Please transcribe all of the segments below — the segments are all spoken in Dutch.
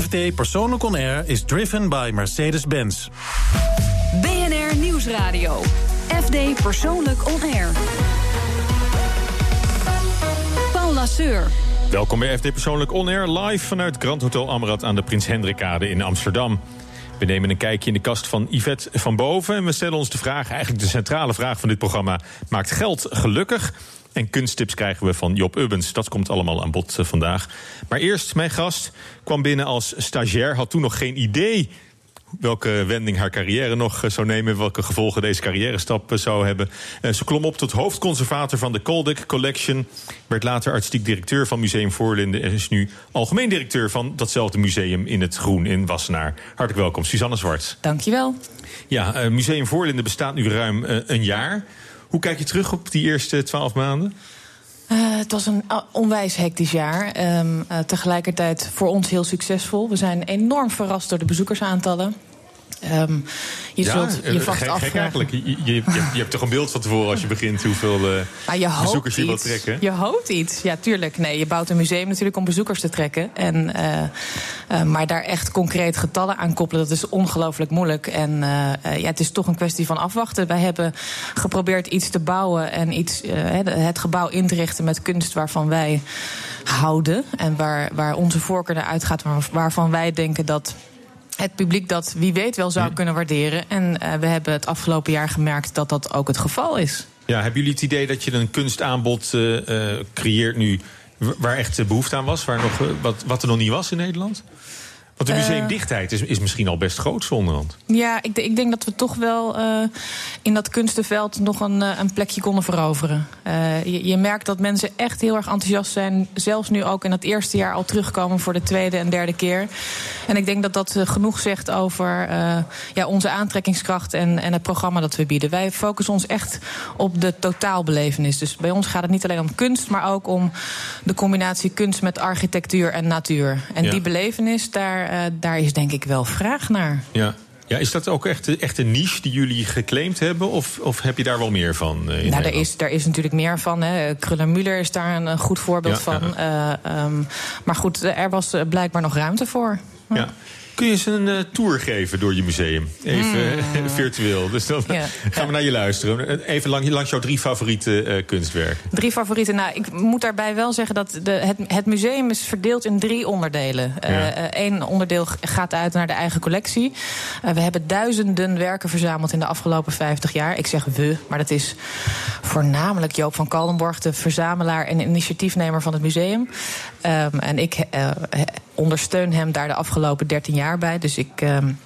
FD Persoonlijk On Air is driven by Mercedes-Benz. BNR Nieuwsradio. FD Persoonlijk On Air. Paul Lasseur. Welkom bij FD Persoonlijk On Air, live vanuit Grand Hotel Amrad aan de Prins Hendrikade in Amsterdam. We nemen een kijkje in de kast van Yvette van Boven en we stellen ons de vraag, eigenlijk de centrale vraag van dit programma: maakt geld gelukkig? En kunsttips krijgen we van Job Ubbens. Dat komt allemaal aan bod eh, vandaag. Maar eerst, mijn gast kwam binnen als stagiair, had toen nog geen idee welke wending haar carrière nog eh, zou nemen, welke gevolgen deze carrière-stap eh, zou hebben. Ze klom op tot hoofdconservator van de Koldik Collection, werd later artistiek directeur van Museum Voorlinden en is nu algemeen directeur van datzelfde museum in het Groen in Wassenaar. Hartelijk welkom, Suzanne Zwart. Dankjewel. Ja, Museum Voorlinden bestaat nu ruim een jaar. Hoe kijk je terug op die eerste twaalf maanden? Uh, het was een onwijs hectisch jaar. Um, uh, tegelijkertijd voor ons heel succesvol. We zijn enorm verrast door de bezoekersaantallen. Um, je ja, zult je eh, vast gek, eigenlijk. Je, je, je, je, hebt toch een beeld van tevoren als je begint hoeveel uh, je bezoekers je wilt trekken? Je hoopt iets, ja tuurlijk. Nee, je bouwt een museum natuurlijk om bezoekers te trekken. En, uh, uh, maar daar echt concreet getallen aan koppelen, dat is ongelooflijk moeilijk. En ja, het is toch een kwestie van afwachten. Wij hebben geprobeerd iets te bouwen en iets, het gebouw in te richten met kunst waarvan wij houden. En waar, waar onze voorkeur naar uitgaat, waarvan wij denken dat het publiek dat wie weet wel zou kunnen waarderen. En uh, we hebben het afgelopen jaar gemerkt dat dat ook het geval is. Ja, hebben jullie het idee dat je een kunstaanbod uh, uh, creëert nu waar echt behoefte aan was, waar nog, wat, wat er nog niet was in Nederland? Want de museumdichtheid is, is misschien al best groot zonderhand. Ja, ik, ik, denk dat we toch wel uh, in dat kunstenveld nog een, uh, een plekje konden veroveren. Uh, je, je, merkt dat mensen echt heel erg enthousiast zijn. Zelfs nu ook in het eerste jaar al terugkomen voor de tweede en derde keer. En ik denk dat dat genoeg zegt over ja, onze aantrekkingskracht en, en het programma dat we bieden. Wij focussen ons echt op de totaalbelevenis. Dus bij ons gaat het niet alleen om kunst, maar ook om de combinatie kunst met architectuur en natuur. En ja. die belevenis, daar uh, daar is denk ik wel vraag naar. Ja. Ja, is dat ook echt, echt een niche die jullie geclaimd hebben? Of, of heb je daar wel meer van? Uh, nou, daar is, daar is natuurlijk meer van. Kruller-Müller is daar een, een goed voorbeeld ja, van. Ja. Uh, um, maar goed, er was blijkbaar nog ruimte voor. Ja. Kun je eens een uh, tour geven door je museum? Even mm. virtueel. Dus dan ja. gaan we naar je luisteren. Even lang, langs jouw drie favoriete uh, kunstwerken. Drie favorieten. Nou, ik moet daarbij wel zeggen dat de, het, het museum is verdeeld in drie onderdelen. Eén ja. onderdeel gaat uit naar de eigen collectie. we hebben duizenden werken verzameld in de afgelopen 50 jaar. Ik zeg we, maar dat is voornamelijk Joop van Kallenborg, de verzamelaar en initiatiefnemer van het museum. Um, en ik ondersteun hem daar de afgelopen 13 jaar bij. Dus ik. Um,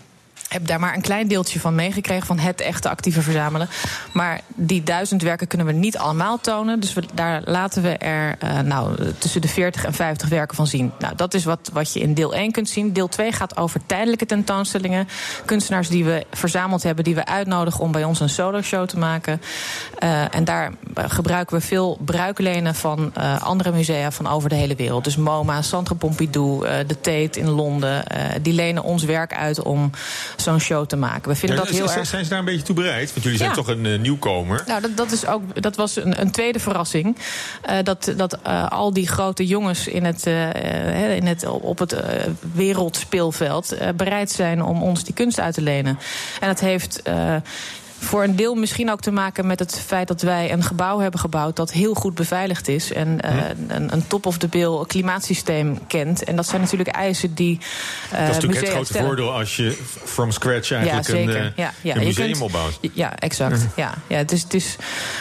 heb daar maar een klein deeltje van meegekregen van het echte actieve verzamelen. Maar die duizend werken kunnen we niet allemaal tonen. Dus we, daar laten we er uh, nou, tussen de 40 en 50 werken van zien. Nou, dat is wat, wat je in deel 1 kunt zien. Deel 2 gaat over tijdelijke tentoonstellingen. Kunstenaars die we verzameld hebben, die we uitnodigen om bij ons een solo-show te maken. Uh, en daar gebruiken we veel bruiklenen van uh, andere musea van over de hele wereld. Dus MoMA, Centre Pompidou, de Tate in Londen. die lenen ons werk uit om zo'n show te maken. We vinden ja, dat heel zijn, erg... zijn ze daar een beetje toe bereid? Want jullie zijn ja. toch een uh, nieuwkomer? Nou, dat, dat, is ook, dat was een, een tweede verrassing. Uh, dat dat uh, al die grote jongens in het, in het, op het wereldspeelveld bereid zijn om ons die kunst uit te lenen. En dat heeft voor een deel misschien ook te maken met het feit dat wij een gebouw hebben gebouwd dat heel goed beveiligd is en uh, een, een top-of-the-bill klimaatsysteem kent. En dat zijn natuurlijk eisen die. Uh, dat is natuurlijk het grote stellen. voordeel als je from scratch eigenlijk ja, zeker. een, ja, ja. een museum kunt, opbouwt. Ja, exact. ja, ja, het, is, het is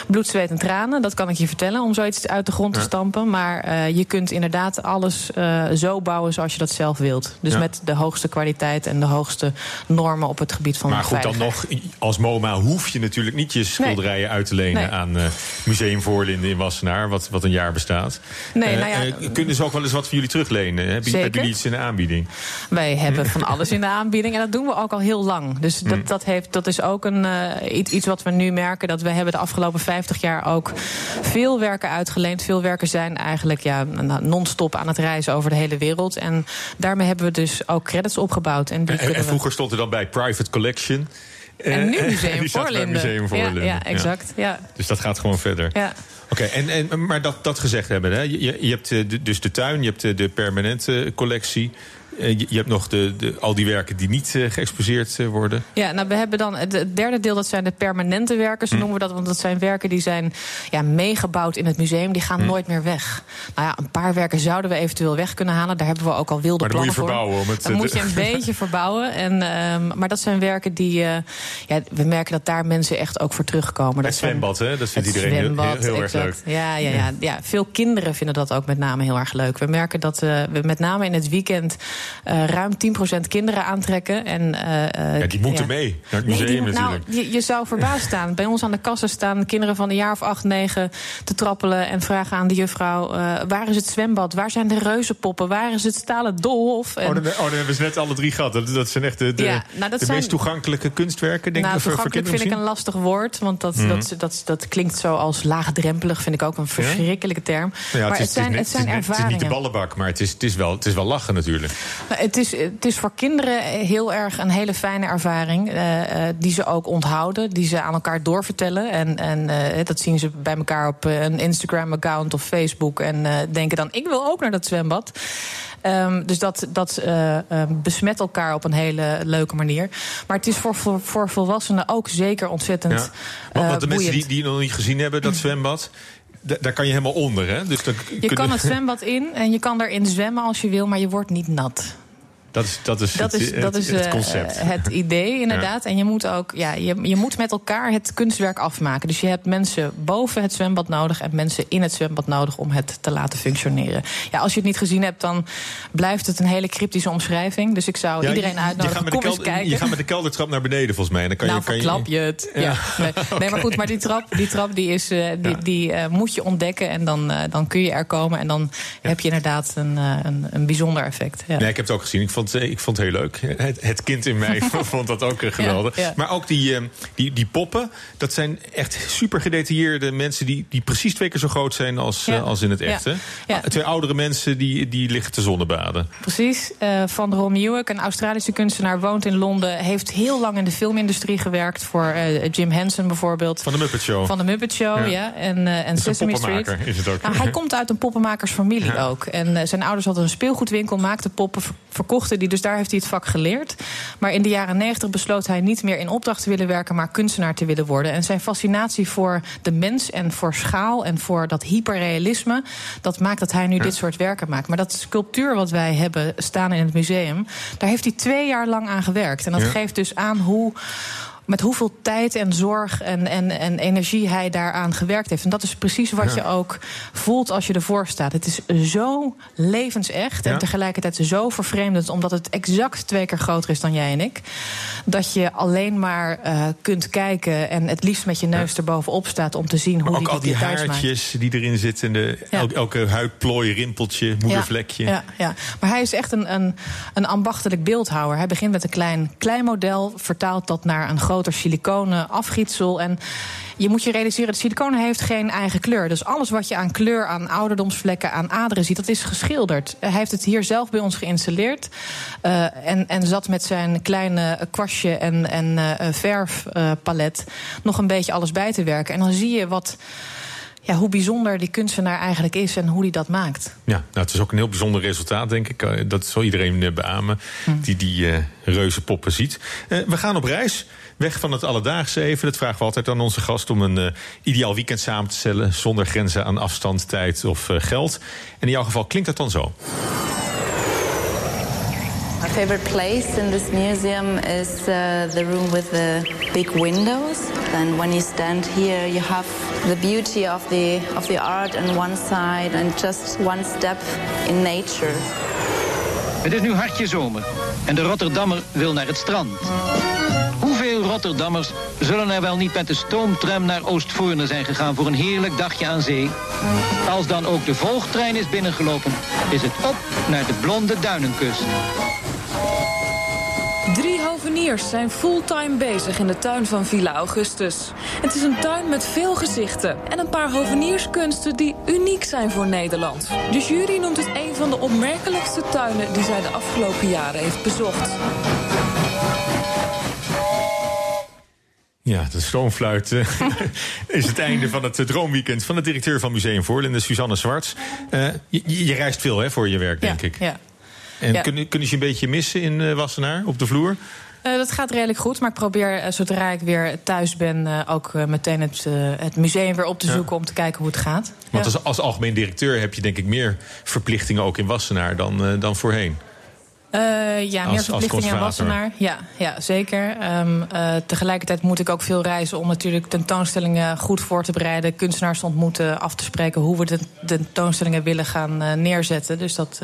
bloed, zweet en tranen, dat kan ik je vertellen, om zoiets uit de grond te stampen. Maar uh, je kunt inderdaad alles zo bouwen zoals je dat zelf wilt. Dus met de hoogste kwaliteit en de hoogste normen op het gebied van maar goed, dan nog als MoMA hoef je natuurlijk niet je schilderijen nee. uit te lenen nee. aan uh, Museum Voorlinden in Wassenaar, wat, wat een jaar bestaat. Nee, uh, nou ja, uh, kunnen ze ook wel eens wat van jullie teruglenen? Hebben, hebben jullie iets in de aanbieding? Wij hebben van alles in de aanbieding en dat doen we ook al heel lang. Dus dat, mm. dat, heeft, dat is ook een, iets, iets wat we nu merken. Dat we hebben de afgelopen 50 jaar ook veel werken uitgeleend. Veel werken zijn eigenlijk ja, non-stop aan het reizen over de hele wereld. En daarmee hebben we dus ook credits opgebouwd. En, die en, en vroeger we... stond er dan bij Private Collection. En nu Museum Voorlinden. Museum Voorlinden. Ja, ja, exact. Ja. Dus dat gaat gewoon verder. Ja. Oké, okay, en, en, maar dat, dat gezegd hebben, hè? Je, je hebt dus de tuin, je hebt de permanente collectie. Je, je, hebt nog de, de, al die werken die niet geëxposeerd worden. Ja, nou, we hebben dan het derde deel, dat zijn de permanente werken, zo hm. noemen we dat. Want dat zijn werken die zijn ja, meegebouwd in het museum. Die gaan hm. nooit meer weg. Nou ja, een paar werken zouden we eventueel weg kunnen halen. Daar hebben we ook al wilde maar plannen voor. Verbouwen, om het, dan moet je een beetje verbouwen. En, um, maar dat zijn werken die... Uh, ja, we merken dat daar mensen echt ook voor terugkomen. Dat het zwembad, hè? Dat vindt iedereen heel, heel, erg leuk. Ja, ja, ja, ja, veel kinderen vinden dat ook met name heel erg leuk. We merken dat uh, we met name in het weekend ruim 10% kinderen aantrekken. En, ja, die moeten mee naar het museum nee, die, nou, je, je, zou verbaasd staan. Bij ons aan de kassen staan kinderen van een jaar of 8, 9 te trappelen... en vragen aan de juffrouw, waar is het zwembad? Waar zijn de reuzenpoppen? Waar is het stalen doolhof? En... Oh, dan, oh, dan hebben ze net alle drie gehad. Dat, dat zijn echt de, de, ja, nou, dat de zijn... meest toegankelijke kunstwerken, denk nou, ik, voor, vind ik een lastig woord. Want dat, mm. dat, dat, dat, klinkt zo als laagdrempelig, vind ik ook een verschrikkelijke term. Ja, maar het, is, zijn, het, zijn ervaringen. Het is niet de ballenbak, maar het is, het is, wel, het is wel lachen natuurlijk. Nou, het, is, het is voor kinderen heel erg een hele fijne ervaring. Uh, die ze ook onthouden, die ze aan elkaar doorvertellen. En, en uh, dat zien ze bij elkaar op een Instagram-account of Facebook. En uh, denken dan, ik wil ook naar dat zwembad. Um, dus dat, dat uh, besmet elkaar op een hele leuke manier. Maar het is voor, voor, voor volwassenen ook zeker ontzettend. Ja. Want, want de mensen die, die nog niet gezien hebben, dat zwembad daar kan je helemaal onder, hè? Dus dan je kan het zwembad in en je kan erin zwemmen als je wil, maar je wordt niet nat. Dat is, dat is, dat het, is, dat is, het eh, concept. het idee, inderdaad. En je moet ook, ja, je, je moet met elkaar het kunstwerk afmaken. Dus je hebt mensen boven het zwembad nodig en mensen in het zwembad nodig om het te laten functioneren. Ja, als je het niet gezien hebt, dan blijft het een hele cryptische omschrijving. Dus ik zou iedereen uitnodigen. Je gaat, kijken. je gaat met de keldertrap naar beneden, volgens mij. Dan kan nou, je, kan verklap je, het. Ja. Nee, nee, maar goed, maar die trap, die, trap die, is, uh, die, die uh, moet je ontdekken en dan, dan kun je er komen. En dan heb je inderdaad een, een, een bijzonder effect. Ja. Nee, ik heb het ook gezien. Ik vond, ik vond het heel leuk. Het, het kind in mij vond dat ook geweldig. Maar ook die, ehm, die, die poppen, dat zijn echt super gedetailleerde mensen... die, die precies twee keer zo groot zijn als, eh, als in het echte. Twee oudere mensen die, die liggen te zonnebaden. Precies. Uh, Van Ron Newick, een Australische kunstenaar, woont in Londen... heeft heel lang in de filmindustrie gewerkt. Voor uh, Jim Henson bijvoorbeeld. Van de Muppet Show. Van de Muppet Show, ja. En, uh, en Sesame Street. is het ook. Nou, hij komt uit een poppenmakersfamilie ook. En zijn ouders hadden een speelgoedwinkel, maakten poppen, verkochten die. Dus daar heeft hij het geleerd. Maar in de jaren 90 besloot hij niet meer in opdracht te willen werken, maar kunstenaar te willen worden. En zijn fascinatie voor de mens en voor schaal en voor dat hyperrealisme, dat maakt dat hij nu dit soort werken maakt. Maar dat sculptuur wat wij hebben staan in het museum, daar heeft hij twee jaar lang aan gewerkt. En dat geeft dus aan hoe met hoeveel tijd en zorg en, en, en energie hij daaraan gewerkt heeft. En dat is precies wat je ook voelt als je ervoor staat. Het is zo levensecht en tegelijkertijd zo vervreemdend, omdat het exact twee keer groter is dan jij en ik. Dat je alleen maar uh, kunt kijken en het liefst met je neus ja. erbovenop staat om te zien hoe maar ook al die haartjes die erin zitten, de, elke, elke huidplooi, rimpeltje, moedervlekje. Ja, ja, maar hij is echt een, een, een ambachtelijk beeldhouwer. Hij begint met een klein, klein model, vertaalt dat naar een groot siliconen afgietsel. En je moet je realiseren, dat siliconen heeft geen eigen kleur. Dus alles wat je aan kleur, aan ouderdomsvlekken, aan aderen ziet, dat is geschilderd. Hij heeft het hier zelf bij ons geïnstalleerd. Uh, en, en zat met zijn kleine kwastje en, en uh, verfpalet nog een beetje alles bij te werken. En dan zie je wat ja, hoe bijzonder die kunstenaar eigenlijk is en hoe hij dat maakt. Ja, nou, het is ook een heel bijzonder resultaat, denk ik. Eh, dat zal iedereen beamen hm. die die uh, reuze poppen ziet. Uh, we gaan op reis. Weg van het alledaagse even. Dat vragen we altijd aan onze gast om een uh, ideaal weekend samen te stellen. Zonder grenzen aan afstand, tijd of uh, geld. En in jouw geval klinkt dat dan zo. My favorite place in this museum is uh, the room with the big windows. And when you stand here, you have the beauty of the, of the art on one side and just one step in nature. Het is nu hartje zomer en de Rotterdammer wil naar het strand. Rotterdammers zullen er wel niet met de stoomtram naar Oostvoorne zijn gegaan voor een heerlijk dagje aan zee. Als dan ook de volgtrein is binnengelopen, is het op naar de blonde duinenkust. Drie hoveniers zijn fulltime bezig in de tuin van Villa Augustus. Het is een tuin met veel gezichten en een paar hovenierskunsten die uniek zijn voor Nederland. De jury noemt het een van de opmerkelijkste tuinen die zij de afgelopen jaren heeft bezocht. Ja, de stoomfluit uh, is het einde van het droomweekend van de directeur van Museum Voorlinden, Suzanne Zwarts. Uh, je, je, reist veel hè, voor je werk, denk ja, ik. Ja. En Ja. kunnen, kunnen ze je een beetje missen in eh, Wassenaar op de vloer? Eh, dat gaat redelijk goed, maar ik probeer eh, zodra ik weer thuis ben... eh, ook eh, meteen het, eh, het museum weer op te Ja. zoeken om te kijken hoe het gaat. Want Ja. als, als algemeen directeur heb je denk ik meer verplichtingen ook in Wassenaar dan, eh, dan voorheen. Eh, ja, meer als verplichtingen aan conservator. Wassenaar. Ja, ja zeker. Ehm, eh, tegelijkertijd moet ik ook veel reizen om natuurlijk tentoonstellingen goed voor te bereiden, kunstenaars te ontmoeten, af te spreken hoe we de de tentoonstellingen willen gaan eh, neerzetten. Dus dat,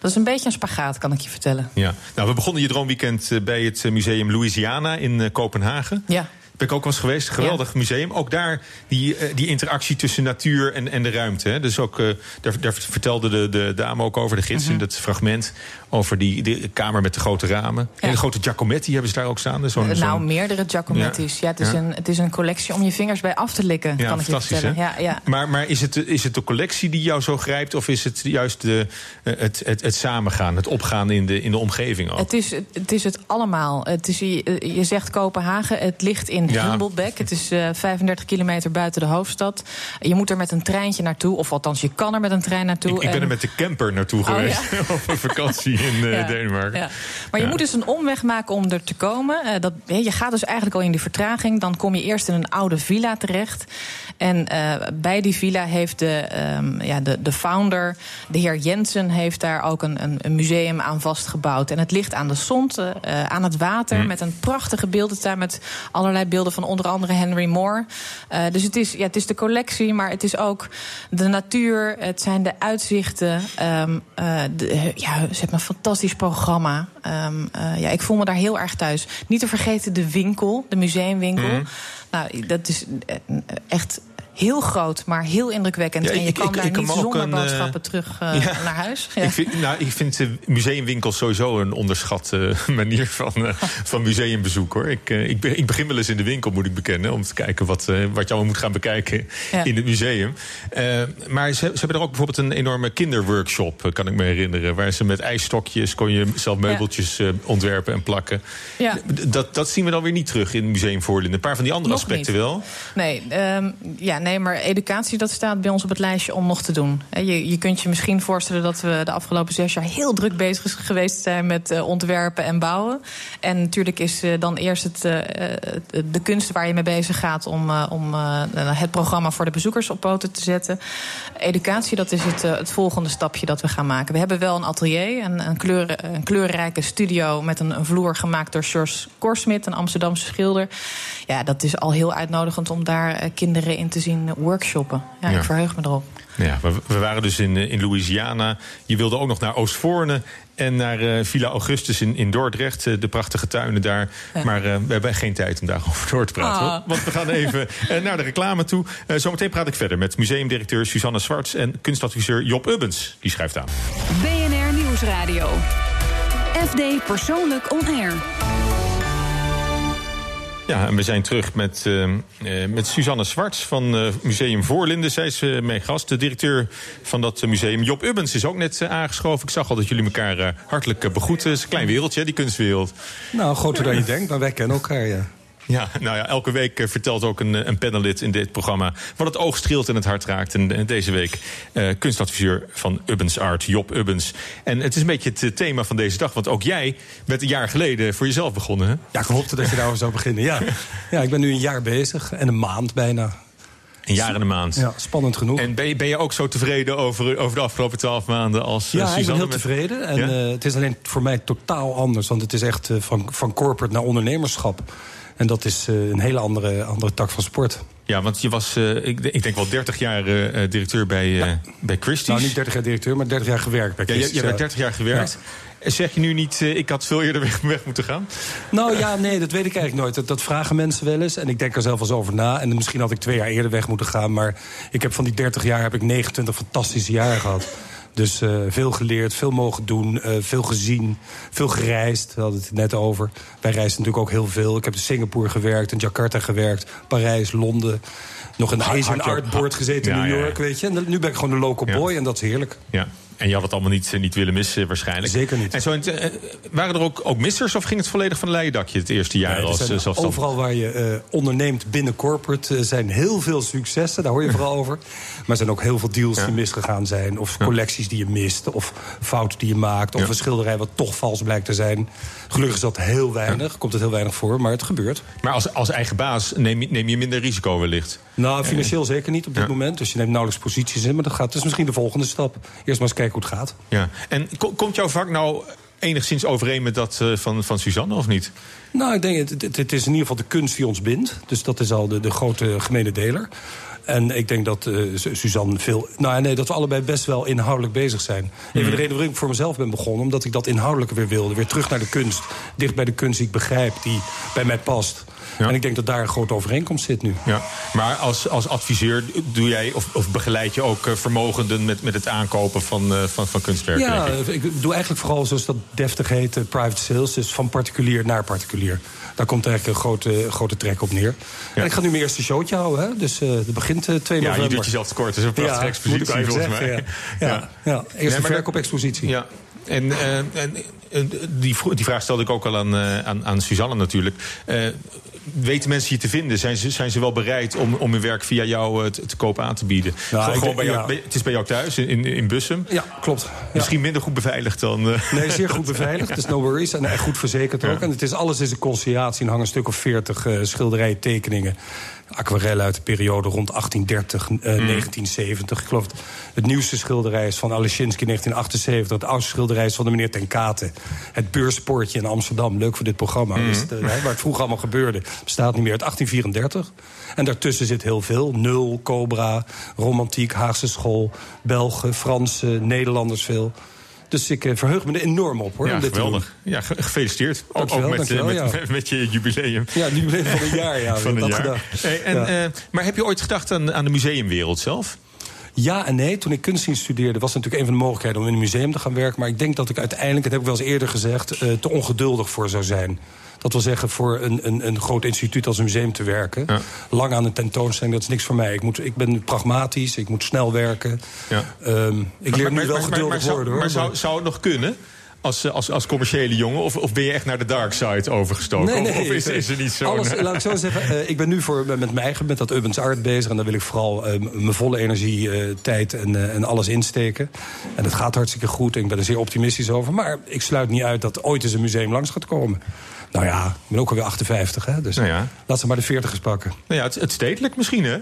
dat is een beetje een spagaat, kan ik je vertellen. Ja. Nou, we begonnen je droomweekend bij het museum Louisiana in Kopenhagen. Ja. Ben ik ook wel eens geweest. Geweldig museum. Ook daar die, eh, die interactie tussen natuur en, en de ruimte. Hè. Dus ook, eh, daar, daar vertelde de, de dame ook over, de gids Mhm. in dat fragment. Over die, die kamer met de grote ramen. En de grote Giacometti hebben ze daar ook staan. Dus zo'n- Eh, nou, meerdere Giacometti's. Ja. het, is Ja. Een, het is een collectie om je vingers bij af te likken, Ja, kan ik je vertellen. hè? Ja, ja. Maar, maar is, het, is het de collectie die jou zo grijpt? Of is het juist de, het, het, het samengaan, het opgaan in de, in de omgeving ook? Het is, het is het allemaal. Het is, je, je zegt Kopenhagen, het ligt in Ja. Het is eh, 35 kilometer buiten de hoofdstad. Je moet er met een treintje naartoe, of althans, je kan er met een trein naartoe. ik, ik ben En- er met de camper naartoe Oh, geweest. ja. op een vakantie in eh, Ja, Denemarken. Ja. Maar je moet dus een omweg maken om er te komen. Eh, dat, je gaat dus eigenlijk al in die vertraging. Dan kom je eerst in een oude villa terecht. En eh, bij die villa heeft de, ehm, ja, de, de founder, de heer Jensen, heeft daar ook een, een, een museum aan vastgebouwd. En het ligt aan de eh, eh, aan het water, Hm. met een prachtige beeldentuin met allerlei beelden van onder andere Henry Moore. Eh, dus het is, ja, het is de collectie, maar het is ook de natuur, het zijn de uitzichten. ehm, eh, de, ja, ze hebben een fantastisch programma. Ehm, eh, ja, ik voel me daar heel erg thuis. Niet te vergeten de winkel, de museumwinkel. Mhm. Nou, dat is echt heel groot, maar heel indrukwekkend. Ja, en je kan ik- daar ik niet zonder een, eh, boodschappen terug eh, ja. naar huis. Ja. Ik vind, nou, ik vind de museumwinkels sowieso een onderschatte manier van, eh, van museumbezoek. Hoor. Ik, eh, ik, be- ik begin wel eens in de winkel, moet ik bekennen, om te kijken wat, eh, wat je allemaal moet gaan bekijken in het museum. Eh, maar ze, ze hebben er ook bijvoorbeeld een enorme kinderworkshop, eh, kan ik me herinneren. Waar ze met ijsstokjes kon je zelf meubeltjes eh, ontwerpen en plakken. Dat, dat zien we dan weer niet terug in het Museum Voorlinden. Een paar van die andere Nog aspecten niet. wel. Nee, ehm, ja, nee, maar educatie dat staat bij ons op het lijstje om nog te doen. Je, je kunt je misschien voorstellen dat we de afgelopen zes jaar heel druk bezig geweest zijn met eh, ontwerpen en bouwen. En natuurlijk is eh, dan eerst het, eh, de kunst waar je mee bezig gaat om, om het programma voor de bezoekers op poten te zetten. Educatie, dat is het, het volgende stapje dat we gaan maken. We hebben wel een atelier, een, een, kleuren, een kleurrijke studio met een, vloer gemaakt door George Korsmit, een Amsterdamse schilder. Ja, dat is al heel uitnodigend om daar kinderen in te zien workshoppen. Ja, Ja. ik verheug me erop. Ja, we, waren dus in, eh, in Louisiana. Je wilde ook nog naar Oostvoorne en naar eh, Villa Augustus in, in Dordrecht. eh, de prachtige tuinen daar. Ja. Maar eh, we hebben geen tijd om daarover door te praten. Ah. hoor. Want we gaan even naar de reclame toe. Eh, zometeen praat ik verder met museumdirecteur Suzanne Zwarts... en kunstadviseur Job Ubbens. Die schrijft aan. BNR Nieuwsradio. FD Persoonlijk On Air. Ja, en we zijn terug met, eh, met Suzanne Zwarts van eh, Museum Voorlinden. Zij is eh, mijn gast. De directeur van dat museum, Job Ubbens, is ook net aangeschoven. Ik zag al dat jullie elkaar hartelijk begroeten. Het is een klein wereldje, die kunstwereld. Nou, groter dan je denkt, maar wij kennen elkaar, ja. Ja, nou ja, elke week eh, vertelt ook een, eh, een panelid in dit programma... wat het oog streelt en het hart raakt. En eh, deze week kunstadviseur van Ubbens Art, Job Ubbens. En het is een beetje het thema van deze dag. Want ook jij bent een jaar geleden voor jezelf begonnen, hè? Ja, ik hoopte dat je daarover zou beginnen, ja. Ja, ik ben nu een jaar bezig en een maand bijna. Een jaar en een maand. Ja, spannend genoeg. En ben je, ben je ook zo tevreden over, over de afgelopen twaalf maanden als eh, ja, ik ben heel met- tevreden. En Ja? het is alleen voor mij totaal anders. Want het is echt van, van corporate naar ondernemerschap. En dat is eh, een hele andere, andere tak van sport. Ja, want je was, eh, ik, ik denk wel 30 jaar eh, directeur bij, eh bij Christie's. Nou, niet 30 jaar directeur, maar 30 jaar gewerkt bij ja, je, ja. 30 jaar gewerkt. Zeg je nu niet, ik had veel eerder weg, weg moeten gaan? Nou ja, nee, dat weet ik eigenlijk nooit. Dat, dat vragen mensen wel eens. En ik denk er zelf wel eens over na. En misschien had ik twee jaar eerder weg moeten gaan. Maar ik heb van die 30 jaar heb ik 29 fantastische jaren gehad. Dus eh, veel geleerd, veel mogen doen, eh, veel gezien, veel gereisd. We hadden het net over. Wij reizen natuurlijk ook heel veel. Ik heb in Singapore gewerkt, in Jakarta gewerkt, Parijs, Londen. Nog in de Asian hard- Art Board gezeten in Ja, New York, ja. weet je. En nu ben ik gewoon een local boy en dat is heerlijk. Ja. En je had het allemaal niet, niet willen missen waarschijnlijk. Zeker niet. En zo, eh, waren er ook, ook missers of ging het volledig van een leien dakje het eerste jaar als eh, overal waar je eh, onderneemt binnen corporate eh, zijn heel veel successen. Daar hoor je vooral over. Maar er zijn ook heel veel deals die misgegaan zijn. Of collecties die je mist. Of fouten die je maakt. Of Ja. een schilderij wat toch vals blijkt te zijn. Gelukkig is dat heel weinig. Komt het heel weinig voor. Maar het gebeurt. Maar als, als eigen baas neem je, neem je minder risico wellicht. Nou, financieel zeker niet op dit moment. Dus je neemt nauwelijks posities in. Maar dat, gaat, dat is misschien de volgende stap. Eerst maar eens kijken hoe het gaat. Ja. En ko- komt jouw vak nou enigszins overeen met dat eh, van, van Suzanne of niet? Nou, ik denk, het, het, het is in ieder geval de kunst die ons bindt. Dus dat is al de, de grote gemene deler. En ik denk dat eh, Su- Suzanne veel... Nou ja, nee, dat we allebei best wel inhoudelijk bezig zijn. Mhm. van de redenen waarom ik voor mezelf ben begonnen... omdat ik dat inhoudelijke weer wilde. Weer terug naar de kunst. Dicht bij de kunst die ik begrijp, die bij mij past. Ja. En ik denk dat daar een grote overeenkomst zit nu. Ja. Maar als, als adviseur doe jij of, of begeleid je ook eh, vermogenden met, met het aankopen van, eh, van, van kunstwerken? Ja, ik? ik doe eigenlijk vooral, zoals dat deftig heet, private sales. Dus van particulier naar particulier. Daar komt eigenlijk een grote, grote trek op neer. En ik ga nu mijn eerste showtje houden. Hè? Dus eh dat begint eh 2 Ja, november. je doet jezelf tekort. Is een prachtige Ja, expositie volgens mij. Ja, ja. ja. Eerst Nee, een maar verkoopexpositie. Ja. En, eh, en die, die vraag stelde ik ook al aan, aan, aan Suzanne natuurlijk. Weten mensen je te vinden? Zijn ze, zijn ze wel bereid om, om hun werk via jou eh, te, te koop aan te bieden? Nou, gewoon bij jou, bij- het is bij jou thuis in, in, Bussum. Ja, klopt. Misschien minder goed beveiligd dan... eh, Nee, zeer goed beveiligd, dus no worries. En echt goed verzekerd ook. En het is, alles is een conciliatie. Er hangen een stuk of veertig eh schilderijen, tekeningen. Aquarellen uit de periode rond 1830, eh, 1970. Ik geloof het, het nieuwste schilderij is van Alesinski 1978. Het oudste schilderij is van de meneer Ten Kate. Het beurspoortje in Amsterdam. Leuk voor dit programma. Dus het, eh, waar het vroeger allemaal gebeurde. Bestaat niet meer. uit 1834. En daartussen zit heel veel. Nul, Cobra, Romantiek, Haagse School. Belgen, Fransen, Nederlanders veel. Dus ik eh, verheug me er enorm op, hoor. ja, om dit te geweldig. Ja, ge- gefeliciteerd. Ook, met, eh, met, ja. met, je jubileum. Ja, ben van een jaar, ja. van een jaar. Hey, en, Ja. eh, maar heb je ooit gedacht aan, aan de museumwereld zelf? Ja en nee. Toen ik kunstdienst studeerde was natuurlijk een van de mogelijkheden om in een museum te gaan werken. Maar ik denk dat ik uiteindelijk, dat heb ik wel eens eerder gezegd, eh, te ongeduldig voor zou zijn. Dat wil zeggen, voor een, een, een groot instituut als een museum te werken. Ja. Lang aan een tentoonstelling, dat is niks voor mij. Ik, moet, ik ben pragmatisch, ik moet snel werken. Ja. Ehm, ik leer nu wel geduldig maar worden, hoor. maar zou, zou het nog kunnen? Als, eh, als, als commerciële jongen? Of, of ben je echt naar de dark side overgestoken? Of- of is, is er niet zo? Alles, laat ik zo zeggen, eh, ik ben nu voor, met mijn eigen, met dat Urbans Art bezig. En daar wil ik vooral eh, mijn volle energie, tijd en, en alles insteken. En dat gaat hartstikke goed en ik ben er zeer optimistisch over. Maar ik sluit niet uit dat ooit eens een museum langs gaat komen. Nou ja, ik ben ook alweer 58, hè, dus Nou ja. laat ze maar de 40 eens pakken. Nou ja, het, het stedelijk misschien, hè?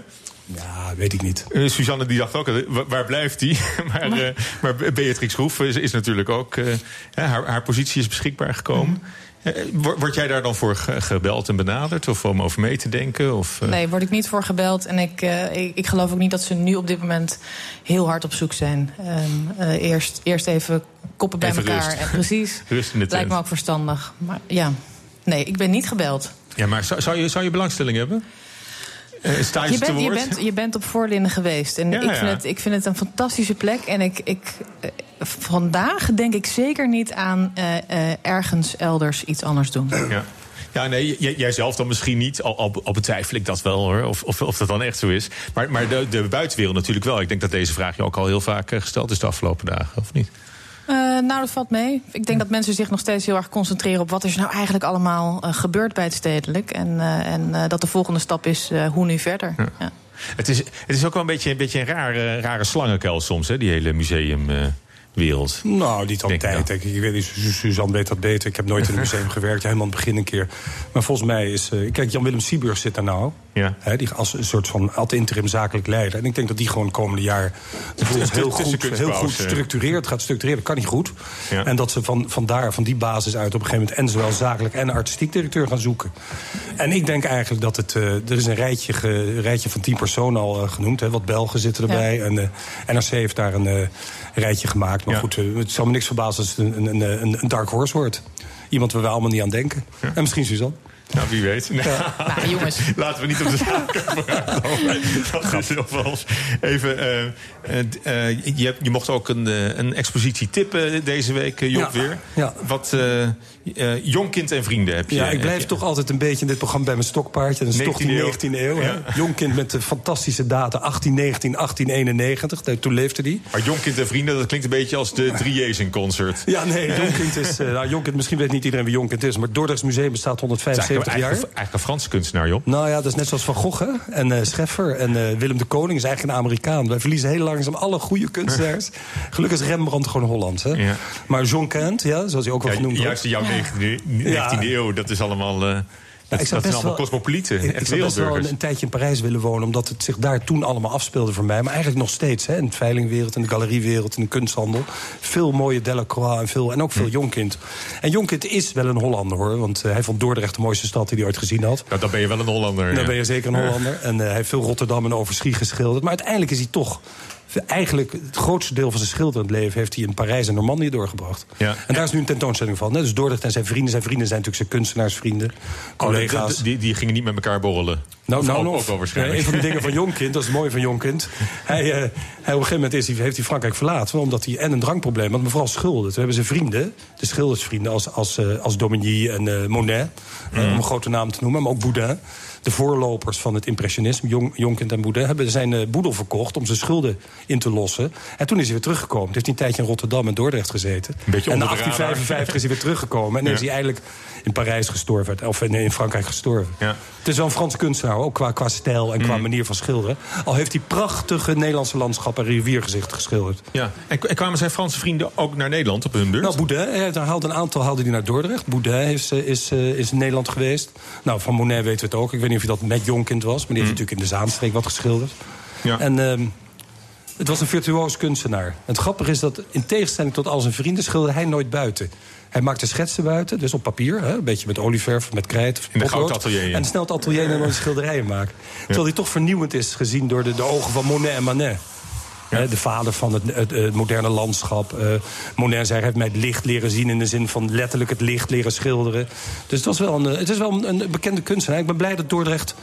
Ja, weet ik niet. Eh, Suzanne die dacht ook, eh, wa- waar blijft die? maar, eh, maar Beatrix Groef is, is natuurlijk ook... eh, ja, haar, haar positie is beschikbaar gekomen. Eh, wo- Word jij daar dan voor ge- gebeld en benaderd? Of om over mee te denken? Of, eh, Nee, word ik niet voor gebeld. En ik, eh, ik, ik geloof ook niet dat ze nu op dit moment heel hard op zoek zijn. Ehm, eh, eerst, eerst even koppen bij Even elkaar. rust. En precies. Rust in de Lijkt me ook verstandig. Maar ja, nee, ik ben niet gebeld. Ja, maar zou, zou, je, zou je belangstelling hebben? Eh, sta je, bent, je, bent, je bent op Voorlinden geweest. En Ja, ik, ja. vind het, ik vind het een fantastische plek. En ik, ik, eh, vandaag denk ik zeker niet aan eh, ergens elders iets anders doen. Ja. Ja, nee, j- jij zelf dan misschien niet. Al, al, al betwijfel ik dat wel hoor. Of, of, of dat dan echt zo is. Maar, maar de, de buitenwereld natuurlijk wel. Ik denk dat deze vraag je ook al heel vaak gesteld is de afgelopen dagen, of niet? Eh, nou, dat valt mee. Ik denk dat mensen zich nog steeds heel erg concentreren op wat is er nou eigenlijk allemaal eh, gebeurd bij het stedelijk. En, eh, en dat de volgende stap is hoe nu verder. Ja. Het is, het is ook wel een beetje, een beetje een rare, rare slangenkuil soms, hè, die hele Nou, niet altijd. denk ik. Ik weet niet, Su- Suzanne weet dat beter. Ik heb nooit in een museum gewerkt. Helemaal aan het begin een keer. Maar volgens mij is... eh, kijk, Jan-Willem Sieburg zit daar nou. Ja. Hè, die, als een soort van ad interim zakelijk leider. En ik denk dat die gewoon het komende jaar... tussen heel, goed, heel goed structureert. Gaat structureren, dat kan niet goed. Ja. En dat ze van, van daar, van die basis uit... op een gegeven moment en zowel zakelijk en artistiek directeur gaan zoeken. En ik denk eigenlijk dat het... eh, er is een rijtje, ge- rijtje van tien personen al eh, genoemd. Hè, wat Belgen zitten erbij. En eh, NRC heeft daar een eh, rijtje gemaakt. Maar Ja. goed, eh, het zou me niks verbazen als het een, een, een, een dark horse wordt. Iemand waar we allemaal niet aan denken. En misschien Suzanne. Nou, wie weet. Nou, jongens. Laten we niet op de zaken vooruitkomen. Dat is heel vals. Even, eh, eh, eh, je, hebt- je mocht ook een, een expositie tippen deze week, Job, Ja. weer. Ja. Wat jongkind en vrienden heb je. Ja, ik blijf toch altijd een beetje in dit programma bij mijn stokpaardje. Dat is toch die 19e eeuw. 19e eeuw. hè? Ja. Jongkind met de fantastische data 1819, 1891. Daar- Toen leefde die. Maar jongkind en vrienden, dat klinkt een beetje als de Drieërs in concert. Ja, nee, Jonkind is... eh, nou, misschien weet niet iedereen wie Jonkind is... maar Dordrechts Museum bestaat Het is 175 eigenlijk, jaar. eigenlijk, eigenlijk een Franse kunstenaar, joh. Nou ja, dat is net zoals Van Gogh hè? en eh Scheffer en Willem de Koning is eigenlijk een Amerikaan. Wij verliezen heel langzaam alle goede kunstenaars. Gelukkig is Rembrandt gewoon Hollands. Hè? Ja. Maar John Kent, ja, zoals hij ook wel genoemd juist wordt. in jouw 19e, 19e eeuw, dat is allemaal... eh, dat zijn best allemaal cosmopolieten, Ik, ik zou best wel een, tijdje in Parijs willen wonen... omdat het zich daar toen allemaal afspeelde voor mij. Maar eigenlijk nog steeds, hè, in de veilingwereld, in de galeriewereld... in de kunsthandel. Veel mooie Delacroix en, veel, en ook veel Jonkind. En Jonkind is wel een Hollander, hoor. Want eh, hij vond Dordrecht de mooiste stad die hij ooit gezien had. Nou, dan ben je wel een Hollander. Dan ja. ben je zeker een Hollander. En eh, hij heeft veel Rotterdam en Overschie geschilderd. Maar uiteindelijk is hij toch... Eigenlijk het grootste deel van zijn schilderend leven... heeft hij in Parijs en Normandië doorgebracht. Ja. En daar is nu een tentoonstelling van. Hè? Dus Dordrecht en zijn vrienden. Zijn vrienden zijn natuurlijk zijn kunstenaarsvrienden. Collega's. Oh, die, die gingen niet met elkaar borrelen. Nou, Of nou ook, waarschijnlijk. Een van de dingen van Jonkind, dat is het mooie van Jonkind. Hij, eh, hij, op een gegeven moment is heeft hij Frankrijk verlaten... omdat hij en een drankprobleem had, maar vooral schulden. Toen hebben zijn vrienden, de schildersvrienden... als, als, eh, als Dominique en eh, Monet, eh, om een grote naam te noemen... maar ook Boudin, de voorlopers van het impressionisme... Jong, Jonkind en Boudin, hebben zijn eh, boedel verkocht... om zijn schulden in te lossen. En toen is hij weer teruggekomen. Toen heeft een tijdje in Rotterdam en Dordrecht gezeten. en in onder de radar. 1855 is hij weer teruggekomen. En Ja. is hij eigenlijk in Parijs gestorven. Of nee, in Frankrijk gestorven. Ja. Het is wel een Franse kunstenaar, ook qua, qua stijl en qua Mm. manier van schilderen. Al heeft hij prachtige Nederlandse landschappen en riviergezichten geschilderd. Ja. En, en kwamen zijn Franse vrienden ook naar Nederland op hun beurt? Nou, Boudin, hij haalde een aantal haalde hij naar Dordrecht. Boudin is, eh, is, eh, is in Nederland geweest. Nou, van Monet weten we het ook. Ik weet niet of je dat met Jonkind was, maar die heeft natuurlijk in de Zaanstreek wat geschilderd. Mm. Ja. En ehm, het was een virtuoos kunstenaar. Het grappige is dat in tegenstelling tot al zijn vrienden schilderde hij nooit buiten. Hij maakte schetsen buiten, dus op papier. Hè, een beetje met olieverf, met krijt. of In potlood. ja. En snel het atelier en dan schilderijen maken. Terwijl hij toch vernieuwend is gezien door de, de ogen van Monet en Manet. De vader van het, het, het moderne landschap. Eh, Monet zei, hij heeft mij het licht leren zien... in de zin van letterlijk het licht leren schilderen. Dus het, was wel een, eh, het is wel een, een bekende kunstenaar. Ik ben blij dat Dordrecht...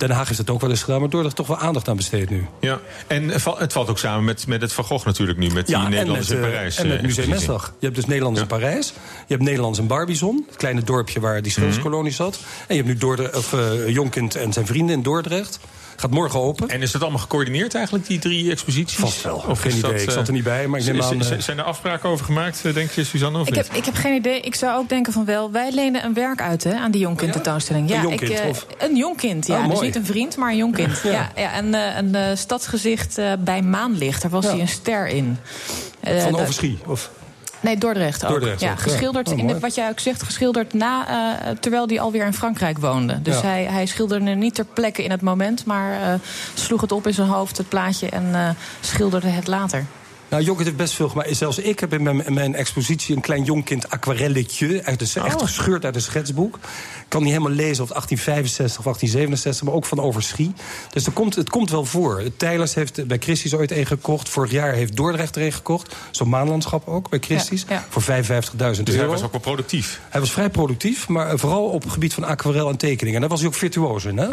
Den Haag heeft het ook wel eens gedaan, maar Dordrecht toch wel aandacht aan besteedt nu. Ja, en het val- het valt ook samen met, met het Van Gogh natuurlijk nu, met die Nederlanders in eh, Parijs. En met eh, Museum expositie. Mesdag. Je hebt dus Nederlanders Ja. in Parijs. Je hebt Nederlands in Barbizon, het kleine dorpje waar die schilderskolonie zat. En je hebt nu Dordre of, eh, Jonkind en zijn vrienden in Dordrecht. Gaat morgen open. En is dat allemaal gecoördineerd eigenlijk, die drie exposities? Vast wel. Of Geen idee. dat, Ik eh, zat er niet bij, maar ik neem z- aan, eh, Zijn er afspraken over gemaakt, eh, denk je, Suzanne? Of Ik niet? heb, ik heb geen idee. Ik zou ook denken van wel. Wij lenen een werk uit hè, aan die jongkind tentoonstelling. Een Ja, jongkind, ik, eh, of? Een jongkind, ja. Oh, dus mooi. niet een vriend, maar een jongkind. Ja. ja. Ja, en eh, een eh, stadsgezicht eh, bij maanlicht. Daar was Ja. hij een ster in. Eh, van Overschie. Of, Nee, Dordrecht ook. Dordrecht ja, ook, ja. geschilderd, Oh, in de, wat jij ook zegt, geschilderd na, eh, terwijl hij alweer in Frankrijk woonde. Dus Ja. hij, hij schilderde niet ter plekke in het moment, maar eh, sloeg het op in zijn hoofd, het plaatje, en eh, schilderde het later. Nou, Jonkind heeft best veel gemaakt. Zelfs ik heb in mijn, in mijn expositie een klein Jonkind aquarelletje. Uit de, Echt Oh. gescheurd uit een schetsboek. Ik kan niet helemaal lezen of het 1865 of 1867, maar ook van Overschie. Dus er komt, het komt wel voor. Tijlers heeft bij Christie's ooit een gekocht. Vorig jaar heeft Dordrecht er een gekocht. Zo'n maanlandschap ook bij Christie's. Ja, ja. Voor 55.000 Dus hij euro. was ook wel productief. Hij was vrij productief, maar vooral op het gebied van aquarel en tekeningen. En daar was hij ook virtuoos in, hè?